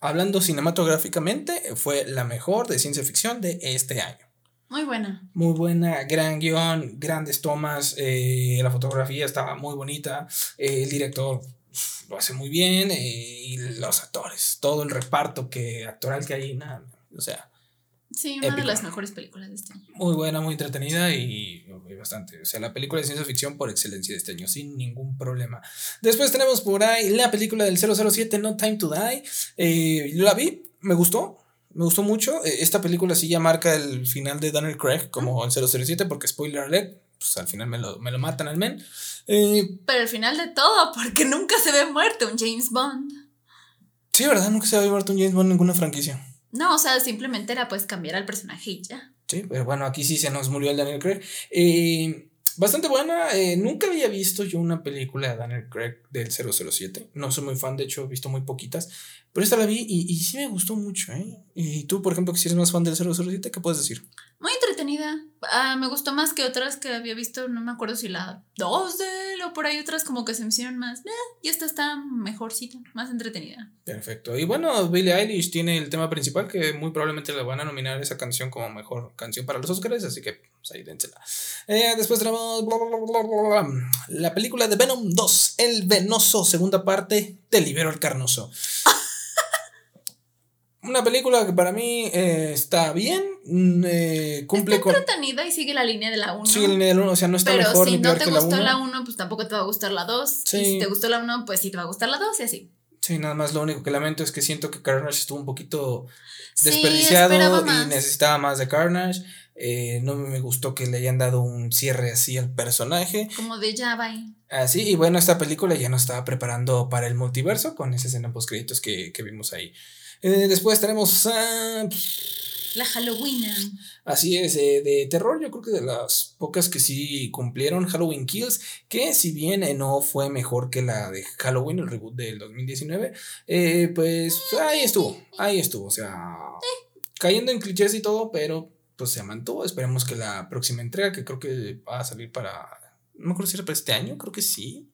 S1: hablando cinematográficamente, fue la mejor de ciencia ficción de este año.
S2: Muy buena.
S1: Muy buena, gran guion, grandes tomas, eh, la fotografía estaba muy bonita, eh, el director lo hace muy bien eh, y los actores, todo el reparto que actoral que hay, nada, o sea.
S2: Sí, una de las mejores películas de este año.
S1: Muy buena, muy entretenida y, bastante. O sea, la película de ciencia ficción por excelencia de este año, sin ningún problema. Después tenemos por ahí la película del 007, No Time to Die. yo la vi, me gustó me gustó mucho. E, esta película sí ya marca el final de Daniel Craig como en 007, porque spoiler alert, pues al final me lo, matan al men. Eh,
S2: Pero al final de todo, porque nunca se ve muerto un James Bond.
S1: Sí, ¿verdad? Nunca se ve muerto un James Bond en ninguna franquicia.
S2: No, o sea, simplemente era pues cambiar al personaje y ya.
S1: Sí, pero bueno, aquí sí se nos murió el Daniel Craig. Eh, Bastante buena. Eh, nunca había visto yo una película de Daniel Craig del 007. No soy muy fan, de hecho he visto muy poquitas. Pero esta la vi y, y sí me gustó mucho. ¿eh? Y tú, por ejemplo, que si eres más fan del 007, ¿qué puedes decir?
S2: Muy entretenida. Ah, me gustó más que otras que había visto, no me acuerdo si la 2 de o por ahí otras como que se me hicieron más. Eh, y esta está mejorcita, más entretenida.
S1: Perfecto. Y bueno, Billie Eilish tiene el tema principal que muy probablemente le van a nominar esa canción como mejor canción para los Oscars, así que pues, ahí dénsela. Eh, después tenemos la película de Venom 2, El Venoso, segunda parte, Te libero el carnoso. Una película que para mí eh, está bien, mm, eh, cumple
S2: está entretenida y sigue la línea de la 1.
S1: Sigue la línea de la 1, o sea, no está Pero mejor
S2: si no te gustó la 1, pues tampoco te va a gustar la 2. Y si te gustó la 1, pues sí te va a gustar la 2 y así.
S1: Sí, nada más lo único que lamento es que siento que Carnage estuvo un poquito desperdiciado y necesitaba más de Carnage. Eh, no me gustó que le hayan dado un cierre así al personaje.
S2: Como de Java.
S1: Así, y bueno, esta película ya nos estaba preparando para el multiverso con esa escena post créditos que, que vimos ahí. Eh, después tenemos
S2: la Halloween.
S1: Así es, eh, de terror, yo creo que de las pocas que sí cumplieron Halloween Kills, que si bien eh, no fue mejor que la de Halloween, el reboot del 2019, pues ahí estuvo, ahí estuvo, o sea, cayendo en clichés y todo, pero pues se mantuvo. Esperemos que la próxima entrega, que creo que va a salir para, no me acuerdo si era para este año, creo que sí,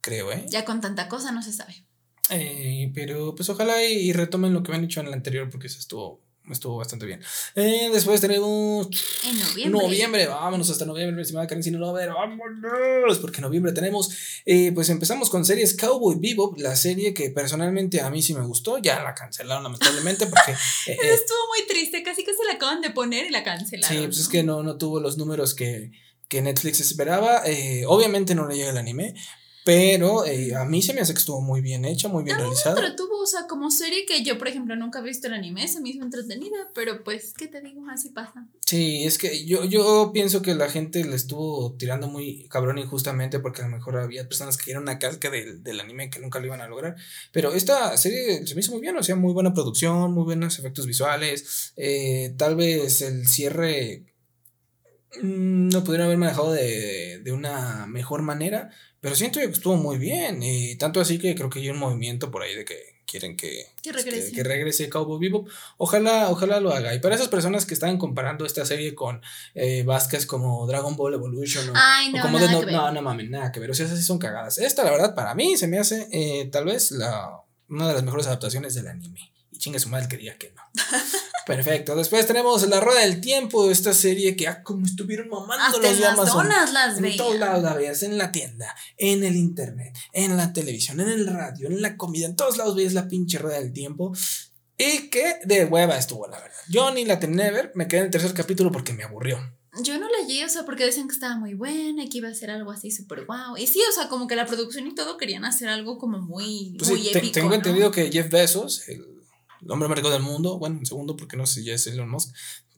S1: creo, ¿eh?
S2: Ya con tanta cosa no se sabe.
S1: Eh, pero pues ojalá y, retomen lo que habían hecho en el anterior porque eso estuvo estuvo bastante bien. Eh, después tenemos.
S2: En noviembre.
S1: Noviembre, vámonos hasta noviembre, estimada Karen Sin ver, vámonos. Porque en noviembre tenemos. Eh, pues empezamos con series Cowboy Bebop, la serie que personalmente a mí sí me gustó. Ya la cancelaron, lamentablemente, porque.
S2: Eh, estuvo muy triste, casi que se la acaban de poner y la cancelaron.
S1: Sí, pues es que no, no tuvo los números que, que Netflix esperaba. obviamente no le llega el anime, pero eh, a mí se me hace que estuvo muy bien hecha, muy bien realizada.
S2: Pero tuvo, o sea, como serie que yo, por ejemplo, nunca he visto el anime, se me hizo entretenida, pero pues, ¿qué te digo? Así pasa.
S1: Sí, es que yo, yo pienso que la gente le estuvo tirando muy cabrón injustamente porque a lo mejor había personas que eran una calca del, del anime que nunca lo iban a lograr. Pero esta serie se me hizo muy bien, o sea, muy buena producción, muy buenos efectos visuales. Eh, tal vez el cierre lo pudieron haber manejado de, de una mejor manera pero siento que estuvo muy bien. Y tanto así que creo que hay un movimiento por ahí de que quieren que,
S2: que regrese.
S1: Que, regrese Cowboy Vivo. Ojalá, ojalá lo haga. Y para esas personas que estaban comparando esta serie con eh, Vázquez como Dragon Ball Evolution o, como de no, no, no mames, nada que ver. O sea, esas sí son cagadas. Esta, la verdad, para mí se me hace eh, tal vez la, una de las mejores adaptaciones del anime. Y chingue su madre que diga que no. Perfecto. Después tenemos La Rueda del Tiempo, esta serie que ah, como estuvieron mamando
S2: los de Amazon. las
S1: En todos lados la veías, en la tienda, en el internet, en la televisión, en el radio, en la comida, en todos lados veías la pinche Rueda del Tiempo. Y que de hueva estuvo, la verdad. Yo ni la terminé de ver, me quedé en el tercer capítulo porque me aburrió.
S2: Yo no la llegué, o sea, porque decían que estaba muy buena y que iba a ser algo así súper guau. Y sí, o sea, como que la producción y todo querían hacer algo como muy, pues muy épico.
S1: Tengo entendido que Jeff Bezos, el hombre más rico del mundo, bueno, un segundo porque no sé si ya es Elon Musk,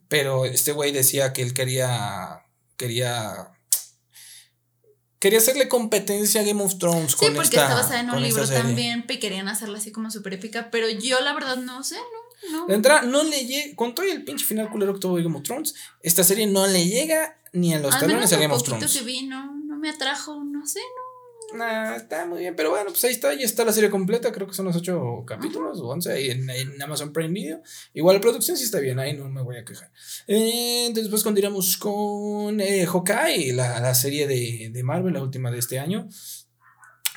S1: pero este güey decía que él quería, quería, quería hacerle competencia a Game of Thrones
S2: sí, porque está basada en un libro también, y querían hacerla así como súper épica, pero yo la verdad no sé, no, no.
S1: entrada, no le llega, con todo el pinche final culero que tuvo Game of Thrones, esta serie no le llega ni a los talones a Game of Thrones.
S2: que vi, no, no me atrajo, no sé, no.
S1: Nah, está muy bien, pero bueno, pues ahí está, ya está la serie completa, creo que son los ocho capítulos o once ahí en, Amazon Prime Video. Igual la producción sí está bien, ahí no me voy a quejar. Eh, después continuamos con eh, Hawkeye, la, la serie de, de, Marvel, la última de este año.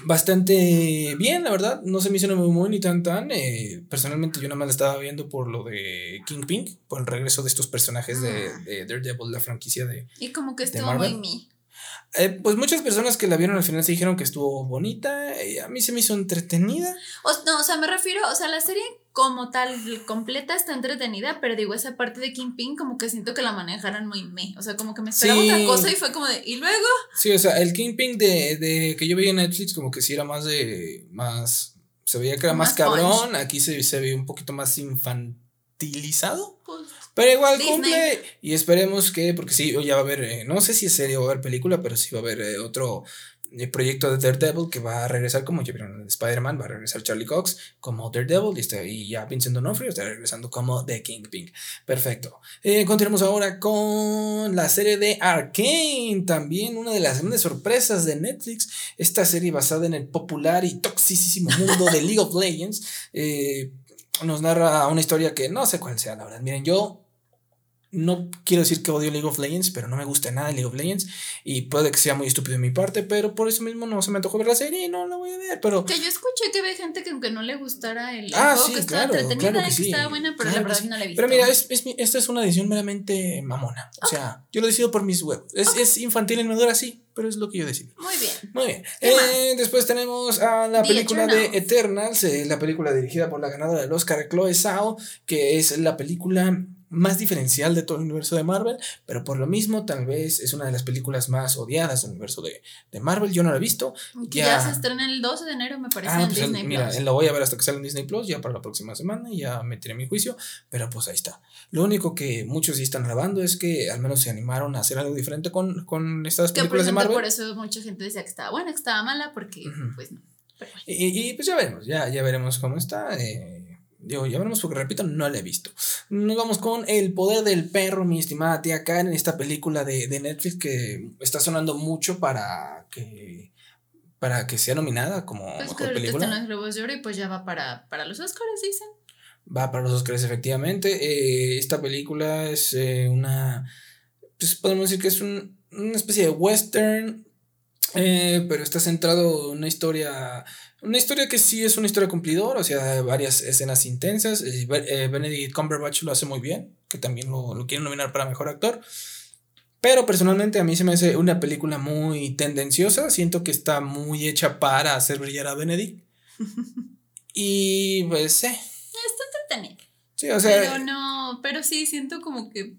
S1: Bastante bien, la verdad, no se me hizo muy, muy ni tan tan. Eh, personalmente yo nada más la estaba viendo por lo de Kingpin, por el regreso de estos personajes de, ah. de Daredevil, la franquicia de...
S2: Y como que estuvo muy mi.
S1: Eh, pues muchas personas que la vieron al final se dijeron que estuvo bonita. Y a mí se me hizo entretenida.
S2: O, no, o sea, me refiero, o sea, la serie como tal, completa, está entretenida, pero digo, esa parte de Kingpin, como que siento que la manejaron muy me. O sea, como que me esperaba otra cosa y fue como de. ¿Y luego?
S1: Sí, o sea, el Kingpin de, de que yo veía en Netflix, como que sí era más de. más. Se veía que era más, cabrón. Aquí se, se ve un poquito más infantilizado. Pues pero igual cumple y esperemos que, porque sí, ya va a haber, eh, no sé si es serie o va a haber película, pero sí va a haber eh, otro eh, proyecto de Daredevil que va a regresar como ya vieron Spider-Man, va a regresar Charlie Cox como Daredevil y, está, y ya Vincent D'Onofrio está regresando como The Kingpin. Perfecto. continuamos ahora con la serie de Arkane, también una de las grandes sorpresas de Netflix. Esta serie basada en el popular y toxicísimo mundo de League of Legends. Nos narra una historia que no sé cuál sea, la verdad. Miren, yo no quiero decir que odio League of Legends, pero no me gusta nada League of Legends. Y puede que sea muy estúpido de mi parte, pero por eso mismo no se me antojó ver la serie y no la voy a ver. Pero...
S2: Que yo escuché que ve gente que aunque no le gustara el ah, juego, que estaba entretenida, que, estaba buena, pero la verdad no la he visto.
S1: Pero mira, es, esta es una edición meramente mamona. O sea, yo lo decido por mis huevos. Es, es infantil y madura, sí, pero es lo que yo decido.
S2: Muy bien.
S1: Muy bien. Eh, después tenemos a la película de Eternals, eh, la película dirigida por la ganadora del Oscar, Chloe Zhao, que es la película más diferencial de todo el universo de Marvel, pero por lo mismo tal vez es una de las películas más odiadas del universo de, Marvel. Yo no la he visto.
S2: Ya, ya se estrena el 12 de enero, me parece, ah, en pues Disney
S1: Mira, la voy a ver hasta que salga en Disney Plus, ya para la próxima semana, y ya meteré mi juicio, pero pues ahí está. Lo único que muchos sí están grabando es que al menos se animaron a hacer algo diferente con, con estas películas de Marvel.
S2: Por eso mucha gente decía que estaba buena, que estaba mala, porque pues no.
S1: y, pues ya veremos, ya, ya veremos cómo está. Eh, Digo, ya veremos porque repito, no la he visto. Nos vamos con El poder del perro, mi estimada tía Karen, esta película de, Netflix que está sonando mucho para que para que sea nominada como
S2: pues mejor película. Está en los Globos de Oro y pues ya va para, los Oscars, dicen.
S1: Va para los Oscars, efectivamente. Eh, esta película es eh, una. Pues podemos decir que es un, una especie de western Eh, pero está centrado en una historia. Una historia que sí es una historia cumplidora, o sea, varias escenas intensas. Eh, eh, Benedict Cumberbatch lo hace muy bien, que también lo, lo quieren nominar para mejor actor. Pero personalmente a mí se me hace una película muy tendenciosa. Siento que está muy hecha para hacer brillar a Benedict. y pues, eh.
S2: Está entretenido. Sí, o sea. Pero no, pero sí siento como que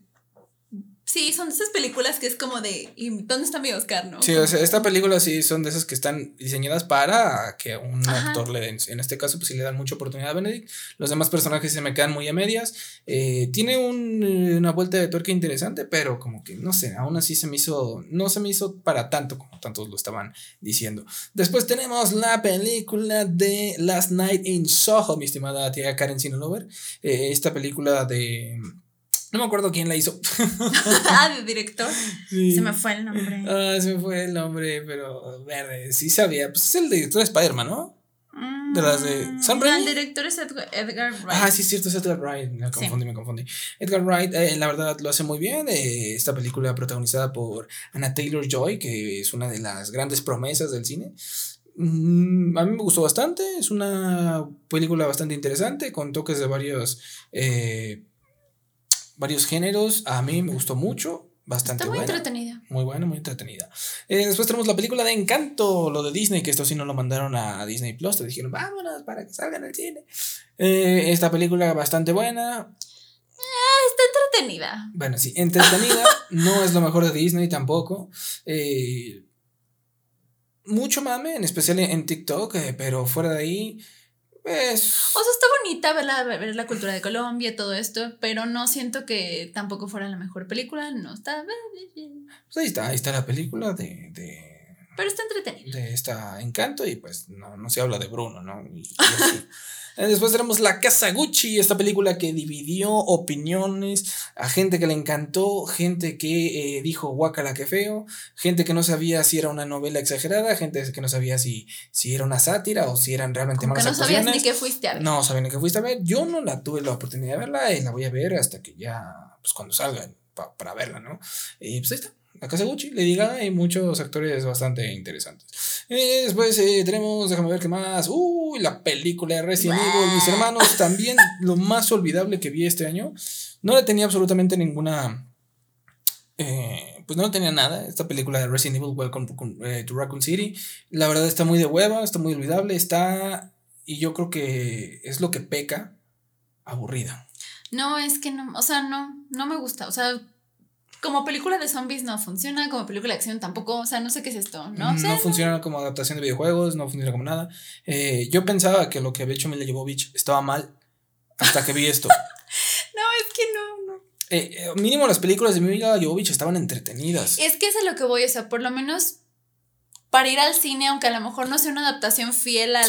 S2: Sí, son de esas películas que es como de, ¿y dónde está mi Oscar, no?
S1: Sí, o sea, esta película sí son de esas que están diseñadas para que un actor le den, en este caso pues sí le dan mucha oportunidad a Benedict, los demás personajes se me quedan muy a medias, eh, tiene un, una vuelta de tuerca interesante, pero como que, no sé, aún así se me hizo, no se me hizo para tanto como tantos lo estaban diciendo. Después tenemos la película de Last Night in Soho, mi estimada tía Karen Sinolover, eh, esta película de no me acuerdo quién la hizo.
S2: ah, de director. Se me fue el nombre.
S1: Ah, se me fue el nombre, pero verde, sí sabía. Pues es el director de Spider-Man, ¿no? de las de
S2: mm, Raimi. el director es Edgar, Wright.
S1: Ah, sí, es cierto, es Edgar Wright. Me confundí, me confundí. Edgar Wright, eh, la verdad, lo hace muy bien. Eh, esta película protagonizada por Anna Taylor Joy, que es una de las grandes promesas del cine. Mm, a mí me gustó bastante. Es una película bastante interesante, con toques de varios. Eh, varios géneros. A mí me gustó mucho. Bastante Está muy entretenida. Muy buena, muy entretenida. Eh, después tenemos la película de Encanto, lo de Disney, que esto sí no lo mandaron a Disney Plus. Te dijeron, vámonos para que salga en el cine. Eh, esta película bastante buena.
S2: Eh, está entretenida.
S1: Bueno, sí, entretenida. no es lo mejor de Disney tampoco. mucho mame, en especial en TikTok, pero fuera de ahí
S2: pues... O sea, está bonita ver la, ver la cultura de Colombia, todo esto, pero no siento que tampoco fuera la mejor película, no está...
S1: Pues ahí está, ahí está la película de... de
S2: pero está entretenida.
S1: De esta Encanto y pues no, no se habla de Bruno, ¿no? Y, Eh, después tenemos La Casa Gucci, esta película que dividió opiniones a gente que le encantó, gente que eh, dijo guacala que feo, gente que no sabía si era una novela exagerada, gente que no sabía si, si era una sátira o si eran realmente malas que no sabías ni que fuiste a ver. No sabía ni que fuiste a ver. Yo no la tuve la oportunidad de verla y la voy a ver hasta que ya, pues cuando salga para verla, ¿no? Y pues ahí está. La Casa Gucci, le diga, hay muchos actores bastante interesantes. Eh, después eh, tenemos, déjame ver qué más. Uy, la película de Resident Evil. Mis hermanos, también lo más olvidable que vi este año. No le tenía absolutamente ninguna. Eh, pues no tenía nada. Esta película de Resident Evil, Welcome to Raccoon City. La verdad está muy de hueva, está muy olvidable. Está. Y yo creo que es lo que peca. Aburrida.
S2: No, es que no. O sea, no. No me gusta. O sea como película de zombies no funciona, como película de acción tampoco, o sea, no sé qué es esto, ¿no?
S1: no funciona como adaptación de videojuegos, no funciona como nada. Eh, yo pensaba que lo que había hecho Mila Jovovich estaba mal hasta que vi esto.
S2: no, es que no, no.
S1: Eh, eh, mínimo las películas de Mila Jovovich estaban entretenidas.
S2: Es que es a lo que voy, o sea, por lo menos para ir al cine, aunque a lo mejor no sea una adaptación fiel al,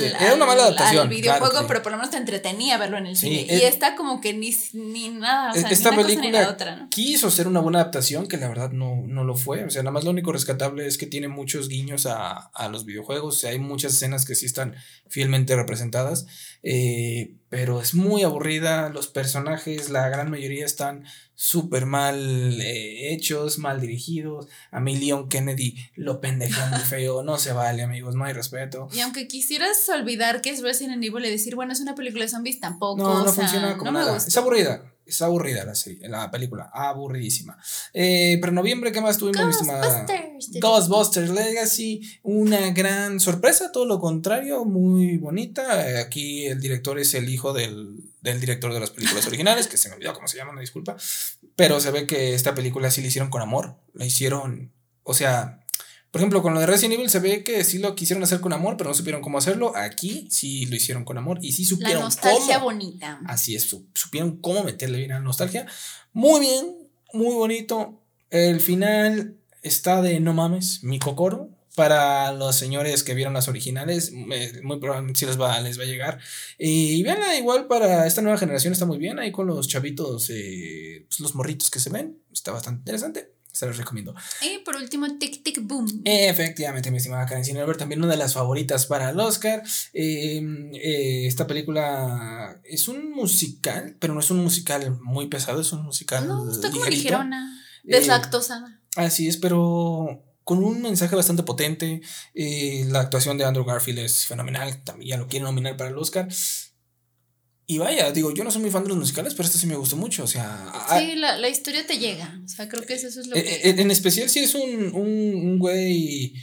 S2: videojuego, pero por lo menos te entretenía verlo en el cine. y está como que ni, ni nada. O sea, esta
S1: ni película otra, ¿no? quiso ser una buena adaptación, que la verdad no, no lo fue. O sea, nada más lo único rescatable es que tiene muchos guiños a, a los videojuegos. O sea, hay muchas escenas que sí están fielmente representadas. Eh, pero es muy aburrida. Los personajes, la gran mayoría están súper mal eh, hechos, mal dirigidos. A mí Leon Kennedy lo pendeja muy feo. No se vale, amigos, no hay respeto.
S2: Y aunque quisieras olvidar que es Resident Evil y decir, bueno, es una película de zombies, tampoco. No, no funciona
S1: como nada. Es aburrida. Es aburrida la serie, la película, aburridísima. Eh, pero en noviembre, ¿qué más tuvimos, Ghostbusters. Ghostbusters Legacy, una gran sorpresa, todo lo contrario, muy bonita. Aquí el director es el hijo del, del director de las películas originales, que se me olvidó cómo se llama, una disculpa. Pero se ve que esta película sí la hicieron con amor, la hicieron, o sea, por ejemplo, con lo de Resident Evil se ve que sí lo quisieron hacer con amor, pero no supieron cómo hacerlo. Aquí sí lo hicieron con amor y sí supieron la nostalgia bonita. Así es, supieron cómo meterle bien a la nostalgia. Muy bien, muy bonito. El final está de no mames, mi cocoro. Para los señores que vieron las originales, muy probablemente sí les va, les va a llegar. Y veanla igual para esta nueva generación, está muy bien. Ahí con los chavitos, eh, pues, los morritos que se ven, está bastante interesante. Se los recomiendo.
S2: Y por último, Tic Tic Boom.
S1: Efectivamente, mi estimada Karen Sinelberg, también una de las favoritas para el Oscar. Em, eh, esta película es un musical, pero no es un musical muy pesado, es un musical. No, está como ligerona,
S2: eh, deslactosada.
S1: así es, pero con un mensaje bastante potente. Eh, la actuación de Andrew Garfield es fenomenal, también ya lo quieren nominar para el Oscar. Y vaya, digo, yo no soy muy fan de los musicales, pero este sí me gustó mucho, o sea...
S2: Sí, la, la historia te llega, o sea, creo que eso es lo
S1: eh, que... En, especial si es un, un, un güey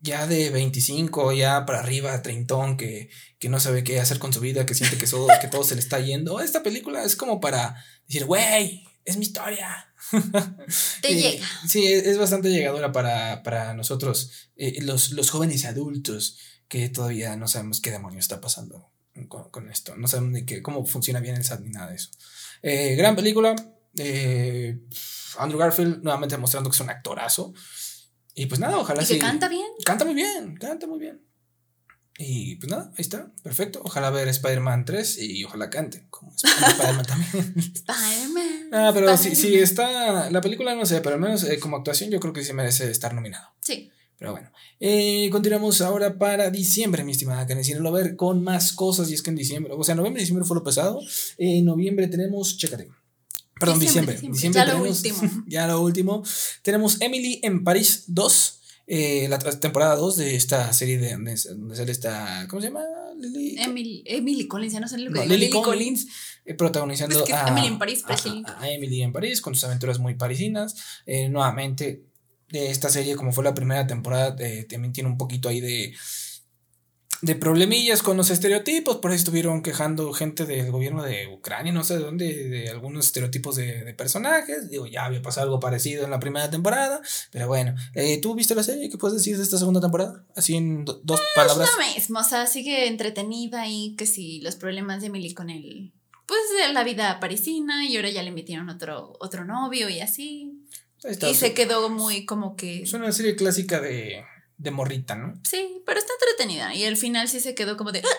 S1: ya de 25, ya para arriba, treintón, que, que no sabe qué hacer con su vida, que siente que todo, que todo se le está yendo. Esta película es como para decir, güey, es mi historia. Te llega. Sí, es, bastante llegadora para, para nosotros, eh, los, los jóvenes adultos, que todavía no sabemos qué demonio está pasando con, esto. No sabemos ni qué, cómo funciona bien el SAT ni nada de eso. Eh, gran película. Eh, Andrew Garfield nuevamente mostrando que es un actorazo. Y pues nada, ojalá
S2: ¿Y que canta bien.
S1: Canta muy bien, canta muy bien. Y pues nada, ahí está, perfecto. Ojalá ver Spider-Man 3 y ojalá cante, como Spider-Man también. Spider-Man. Ah, pero si, si está, la película no sé, pero al menos eh, como actuación yo creo que sí merece estar nominado. Sí. Pero bueno, eh, continuamos ahora para diciembre, mi estimada Karen. lo ver con más cosas y es que en diciembre, o sea, noviembre y diciembre fue lo pesado. En noviembre tenemos, chécate. Perdón, diciembre. diciembre, ya lo último. ya lo último. Tenemos Emily en París 2. Eh, la temporada 2 de esta serie de donde, sale esta. ¿Cómo se llama?
S2: Lily, Emily, Emily Collins, ya no sé lo que
S1: no, Lily, Collins, eh, protagonizando
S2: pues a, Emily en París,
S1: a, Emily en París con sus aventuras muy parisinas. Eh, nuevamente, esta serie, como fue la primera temporada, también tiene un poquito ahí de de problemillas con los estereotipos, por ahí estuvieron quejando gente del gobierno de Ucrania, no sé de dónde, de algunos estereotipos de, personajes. Digo, ya había pasado algo parecido en la primera temporada, pero bueno, eh, ¿tú viste la serie? ¿Qué puedes decir de esta segunda temporada? Así en dos palabras.
S2: Es lo mismo, o sea, sigue entretenida y que si los problemas de Emily con él, pues la vida parisina y ahora ya le metieron otro, otro novio y así. Y se quedó muy como que...
S1: Es una serie clásica de de morrita, ¿no?
S2: Sí, pero está entretenida. Y al final sí se quedó como de. ¡Ah!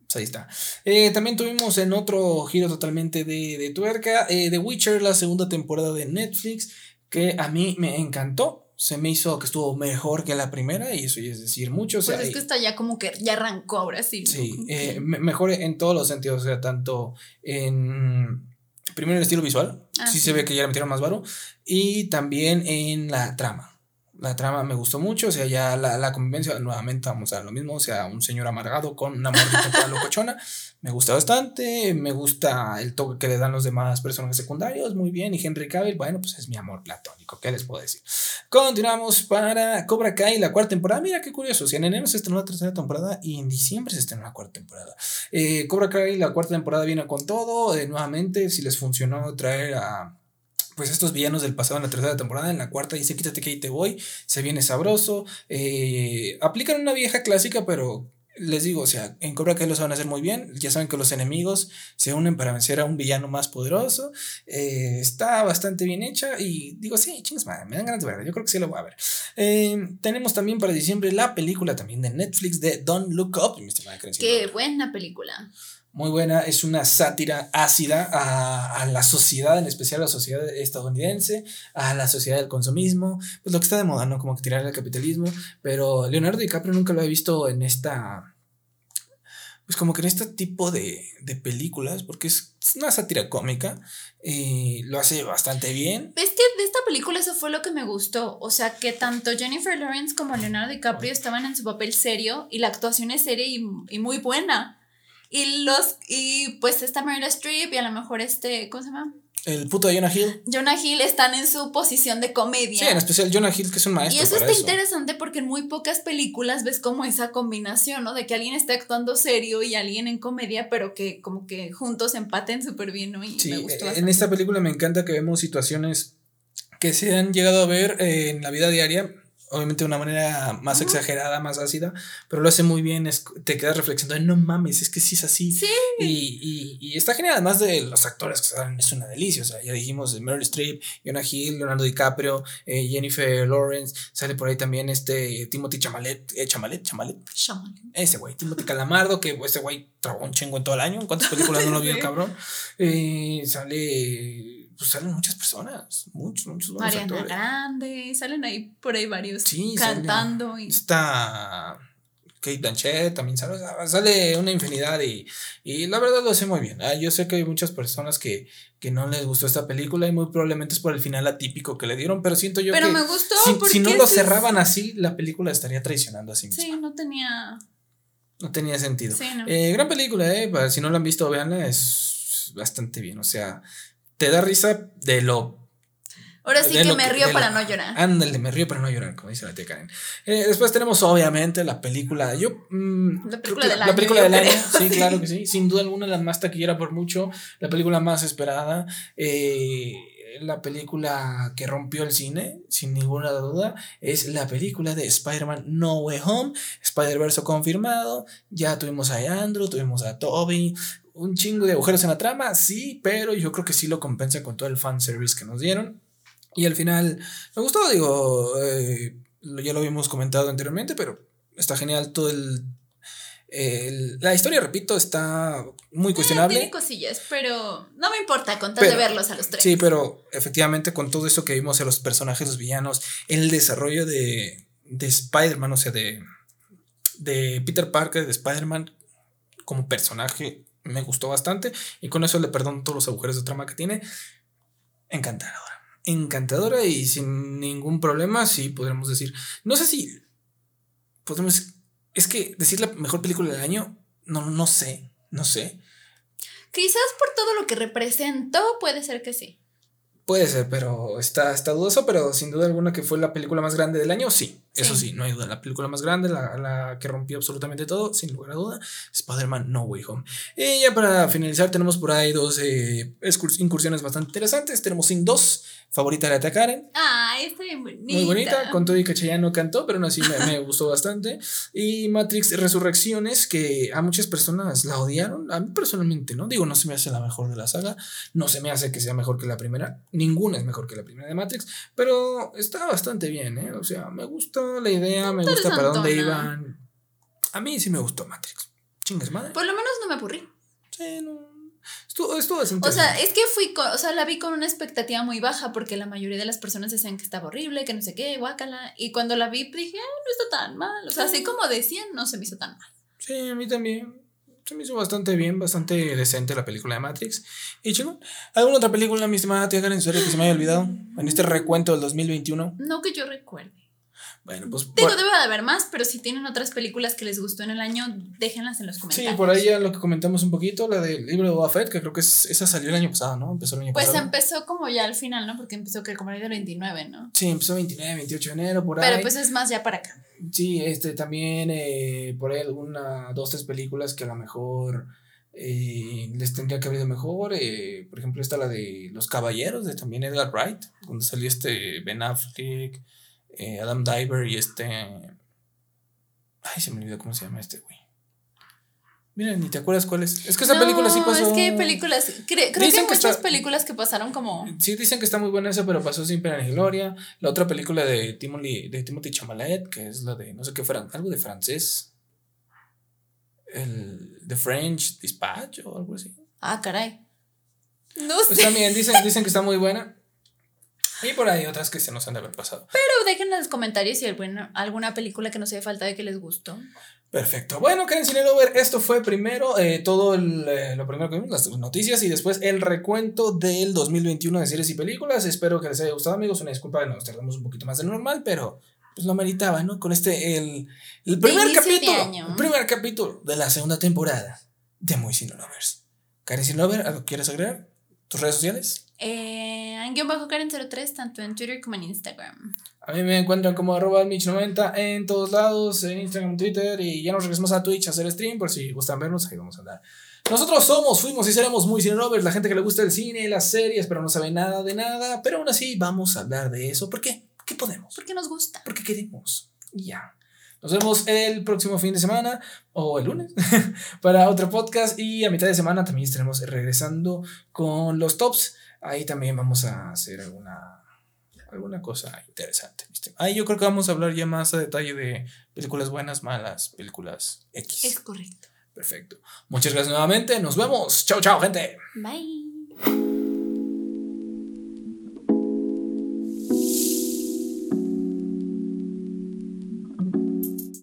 S1: Pues ahí está. Eh, también tuvimos en otro giro totalmente de, de tuerca, eh, The Witcher, la segunda temporada de Netflix, que a mí me encantó. Se me hizo que estuvo mejor que la primera, y eso es decir mucho. O
S2: sea, pues es que está ya como que ya arrancó ahora sí.
S1: Sí, eh, mejor en todos los sentidos, o sea, tanto en. Primero el estilo visual, ah, sí, se ve que ya le metieron más varo, y también en la trama la trama me gustó mucho, o sea, ya la, la convivencia, nuevamente vamos a lo mismo, o sea, un señor amargado con una mordita locochona, me gusta bastante, me gusta el toque que le dan los demás personajes secundarios, muy bien, y Henry Cavill, bueno, pues es mi amor platónico, ¿qué les puedo decir? Continuamos para Cobra Kai, la cuarta temporada, mira qué curioso, si en enero se estrenó la tercera temporada y en diciembre se estrenó la cuarta temporada. Eh, Cobra Kai, la cuarta temporada viene con todo, eh, nuevamente, si les funcionó traer a pues estos villanos del pasado en la tercera temporada, en la cuarta dice quítate que ahí te voy, se viene sabroso, eh, aplican una vieja clásica, pero les digo, o sea, en Cobra Kai lo saben hacer muy bien, ya saben que los enemigos se unen para vencer a un villano más poderoso, eh, está bastante bien hecha y digo, sí, chingas madre, me dan ganas de verla, yo creo que sí lo voy a ver. Eh, tenemos también para diciembre la película también de Netflix de Don't Look Up, mi estimada
S2: Qué buena película
S1: muy buena, es una sátira ácida a, la sociedad, en especial a la sociedad estadounidense, a la sociedad del consumismo, pues lo que está de moda, ¿no? Como que tirar el capitalismo, pero Leonardo DiCaprio nunca lo he visto en esta, pues como que en este tipo de, películas, porque es, una sátira cómica, y lo hace bastante bien.
S2: Es que de esta película eso fue lo que me gustó, o sea que tanto Jennifer Lawrence como Leonardo DiCaprio estaban en su papel serio y la actuación es seria y, y muy buena. Y los, y pues esta Meryl Streep y a lo mejor este, ¿cómo se llama?
S1: El puto de Jonah Hill.
S2: Jonah Hill están en su posición de comedia.
S1: Sí, en especial Jonah Hill, que es un maestro.
S2: Y eso está interesante porque en muy pocas películas ves como esa combinación, ¿no? De que alguien está actuando serio y alguien en comedia, pero que como que juntos empaten súper bien, ¿no? Y
S1: sí, me gustó en esta película me encanta que vemos situaciones que se han llegado a ver en la vida diaria obviamente de una manera más exagerada, más ácida, pero lo hace muy bien, te quedas reflexionando, no mames, es que sí es así. Sí. Y, y, está genial, además de los actores que salen, es una delicia, o sea, ya dijimos Meryl Streep, Jonah Hill, Leonardo DiCaprio, eh, Jennifer Lawrence, sale por ahí también este Timothy Chamalet, eh, Chamalet, Chamalet, Chamalet. ese güey, Timothy Calamardo, que ese güey trabajó un chingo en todo el año, ¿cuántas películas no lo vio el cabrón? Eh, sale pues salen muchas personas, muchos, muchos
S2: Mariana Grande, salen ahí por ahí varios cantando.
S1: Y... Está. Kate Blanchett también sale, sale una infinidad y, y, la verdad lo hace muy bien. Ah, yo sé que hay muchas personas que, que, no les gustó esta película y muy probablemente es por el final atípico que le dieron, pero siento yo
S2: pero
S1: que
S2: me gustó
S1: si, si no lo cerraban así, la película estaría traicionando así
S2: Sí, no tenía...
S1: No tenía sentido. Eh, gran película, eh, si no la han visto, veanla, es bastante bien, o sea, te da risa de lo
S2: Ahora sí que me río para no llorar.
S1: Ándale, me río para no llorar, como dice la tía Karen. Eh, después tenemos, obviamente, la película. Yo. Mm,
S2: la película del año.
S1: La película del año, sí, claro que sí. Sin duda alguna, la más taquillera por mucho. La película más esperada. Eh, la película que rompió el cine, sin ninguna duda, es la película de Spider-Man No Way Home. Spider-Verse confirmado. Ya tuvimos a Andrew, tuvimos a Toby. Un chingo de agujeros en la trama, sí, pero yo creo que sí lo compensa con todo el fanservice que nos dieron. Y al final, me gustó, digo, eh, ya lo habíamos comentado anteriormente, pero está genial todo el... la historia, repito, está muy eh, cuestionable.
S2: tiene cosillas, pero no me importa con tal de verlos a los tres.
S1: Sí, pero efectivamente con todo eso que vimos a los personajes, los villanos, el desarrollo de, de Spider-Man, o sea, de, de Peter Parker, de Spider-Man como personaje, me gustó bastante. Y con eso le perdono todos los agujeros de trama que tiene. Encantadora encantadora y sin ningún problema, sí podremos decir. No sé si podemos. Es que decir la mejor película del año, no, no sé, no sé.
S2: Quizás por todo lo que representó, puede ser que sí.
S1: Puede ser, pero está, está dudoso, pero sin duda alguna que fue la película más grande del año, sí. Eso sí, no hay duda. La película más grande, la, la que rompió absolutamente todo, sin lugar a duda, Spider-Man No Way Home. Y ya para finalizar, tenemos por ahí dos eh, incursiones bastante interesantes. Tenemos Sing 2, favorita de Karen.
S2: Ay, está bien bonita.
S1: Muy bonita, con todo y que no cantó, pero aún así me, me, gustó bastante. Y Matrix Resurrecciones, que a muchas personas la odiaron. A mí personalmente, ¿no? Digo, no se me hace la mejor de la saga, no se me hace que sea mejor que la primera. Ninguna es mejor que la primera de Matrix, pero está bastante bien, ¿eh? O sea, me gusta la idea, me gusta para dónde iban. A mí sí me gustó Matrix. Chingas madre.
S2: Por lo menos no me aburrí.
S1: Sí, no. Estuvo, estuvo
S2: O sea, es que fui, o sea, la vi con una expectativa muy baja porque la mayoría de las personas decían que estaba horrible, que no sé qué, guácala. Y cuando la vi dije, no está tan mal. O sea, así como decían, no se me hizo tan mal.
S1: Sí, a mí también. Se me hizo bastante bien, bastante decente la película de Matrix. Y chico, ¿alguna otra película, mi estimada tía en serio que se me haya olvidado? En este recuento del 2021.
S2: No que yo recuerde.
S1: Bueno, pues.
S2: Digo, debe de haber más, pero si tienen otras películas que les gustó en el año, déjenlas en los comentarios.
S1: Sí, por ahí ya lo que comentamos un poquito, la del libro de Boba Fett, que creo que esa salió el año pasado, ¿no? Empezó el año
S2: pues
S1: pasado.
S2: Pues empezó como ya al final, ¿no? Porque empezó que como el 29, ¿no?
S1: Sí, empezó 29, 28 de enero, por ahí.
S2: Pero pues es más ya para acá.
S1: Sí, este también eh, por ahí alguna, dos, tres películas que a lo mejor. Eh, les tendría que haber ido mejor. Eh, por ejemplo, está la de Los Caballeros, de también Edgar Wright, donde salió este Ben Affleck, eh, Adam Diver y este. Ay, se me olvidó cómo se llama este güey. Mira, ni te acuerdas cuál es. Es que esa película sí pasó.
S2: Es que hay películas. creo que hay muchas películas que pasaron como.
S1: Sí, dicen que está muy buena esa, pero pasó sin pena ni gloria. La otra película de Timothy, de Timothy Chamalet, que es la de no sé qué, algo de francés. El The French Dispatch o algo así.
S2: Ah, caray.
S1: No pues también dicen, dicen que está muy buena. Y por ahí otras que se nos han de haber pasado.
S2: Pero dejen en los comentarios si alguna, alguna película que no sea falta de que les gustó.
S1: Perfecto. Bueno, Karen Cinelover, esto fue primero eh, todo eh, lo primero que vimos, las noticias y después el recuento del 2021 de series y películas. Espero que les haya gustado, amigos. Una disculpa que nos tardamos un poquito más de normal, pero pues lo meritaba, ¿no? Con este, el, el primer capítulo. El primer capítulo de la segunda temporada de Muy Cinelovers. Karen Cinelover, ¿algo quieres agregar? ¿Tus redes sociales?
S2: Eh, en guion bajo Karen03, tanto en Twitter como en Instagram.
S1: A mí me encuentran como arroba Mitch90 en todos lados, en Instagram, Twitter, y ya nos regresamos a Twitch a hacer stream, por si gustan vernos, ahí vamos a andar. Nosotros somos, fuimos y seremos muy cine la gente que le gusta el cine, las series, pero no sabe nada de nada, pero aún así vamos a hablar de eso. ¿Por qué? ¿Qué podemos?
S2: Porque nos gusta.
S1: Porque queremos. Ya. Nos vemos el próximo fin de semana o el lunes para otro podcast y a mitad de semana también estaremos regresando con los tops ahí también vamos a hacer alguna, alguna cosa interesante. Ahí yo creo que vamos a hablar ya más a detalle de películas buenas, malas, películas X.
S2: Es correcto.
S1: Perfecto. Muchas gracias nuevamente. Nos vemos. Chao, chao, gente.
S2: Bye.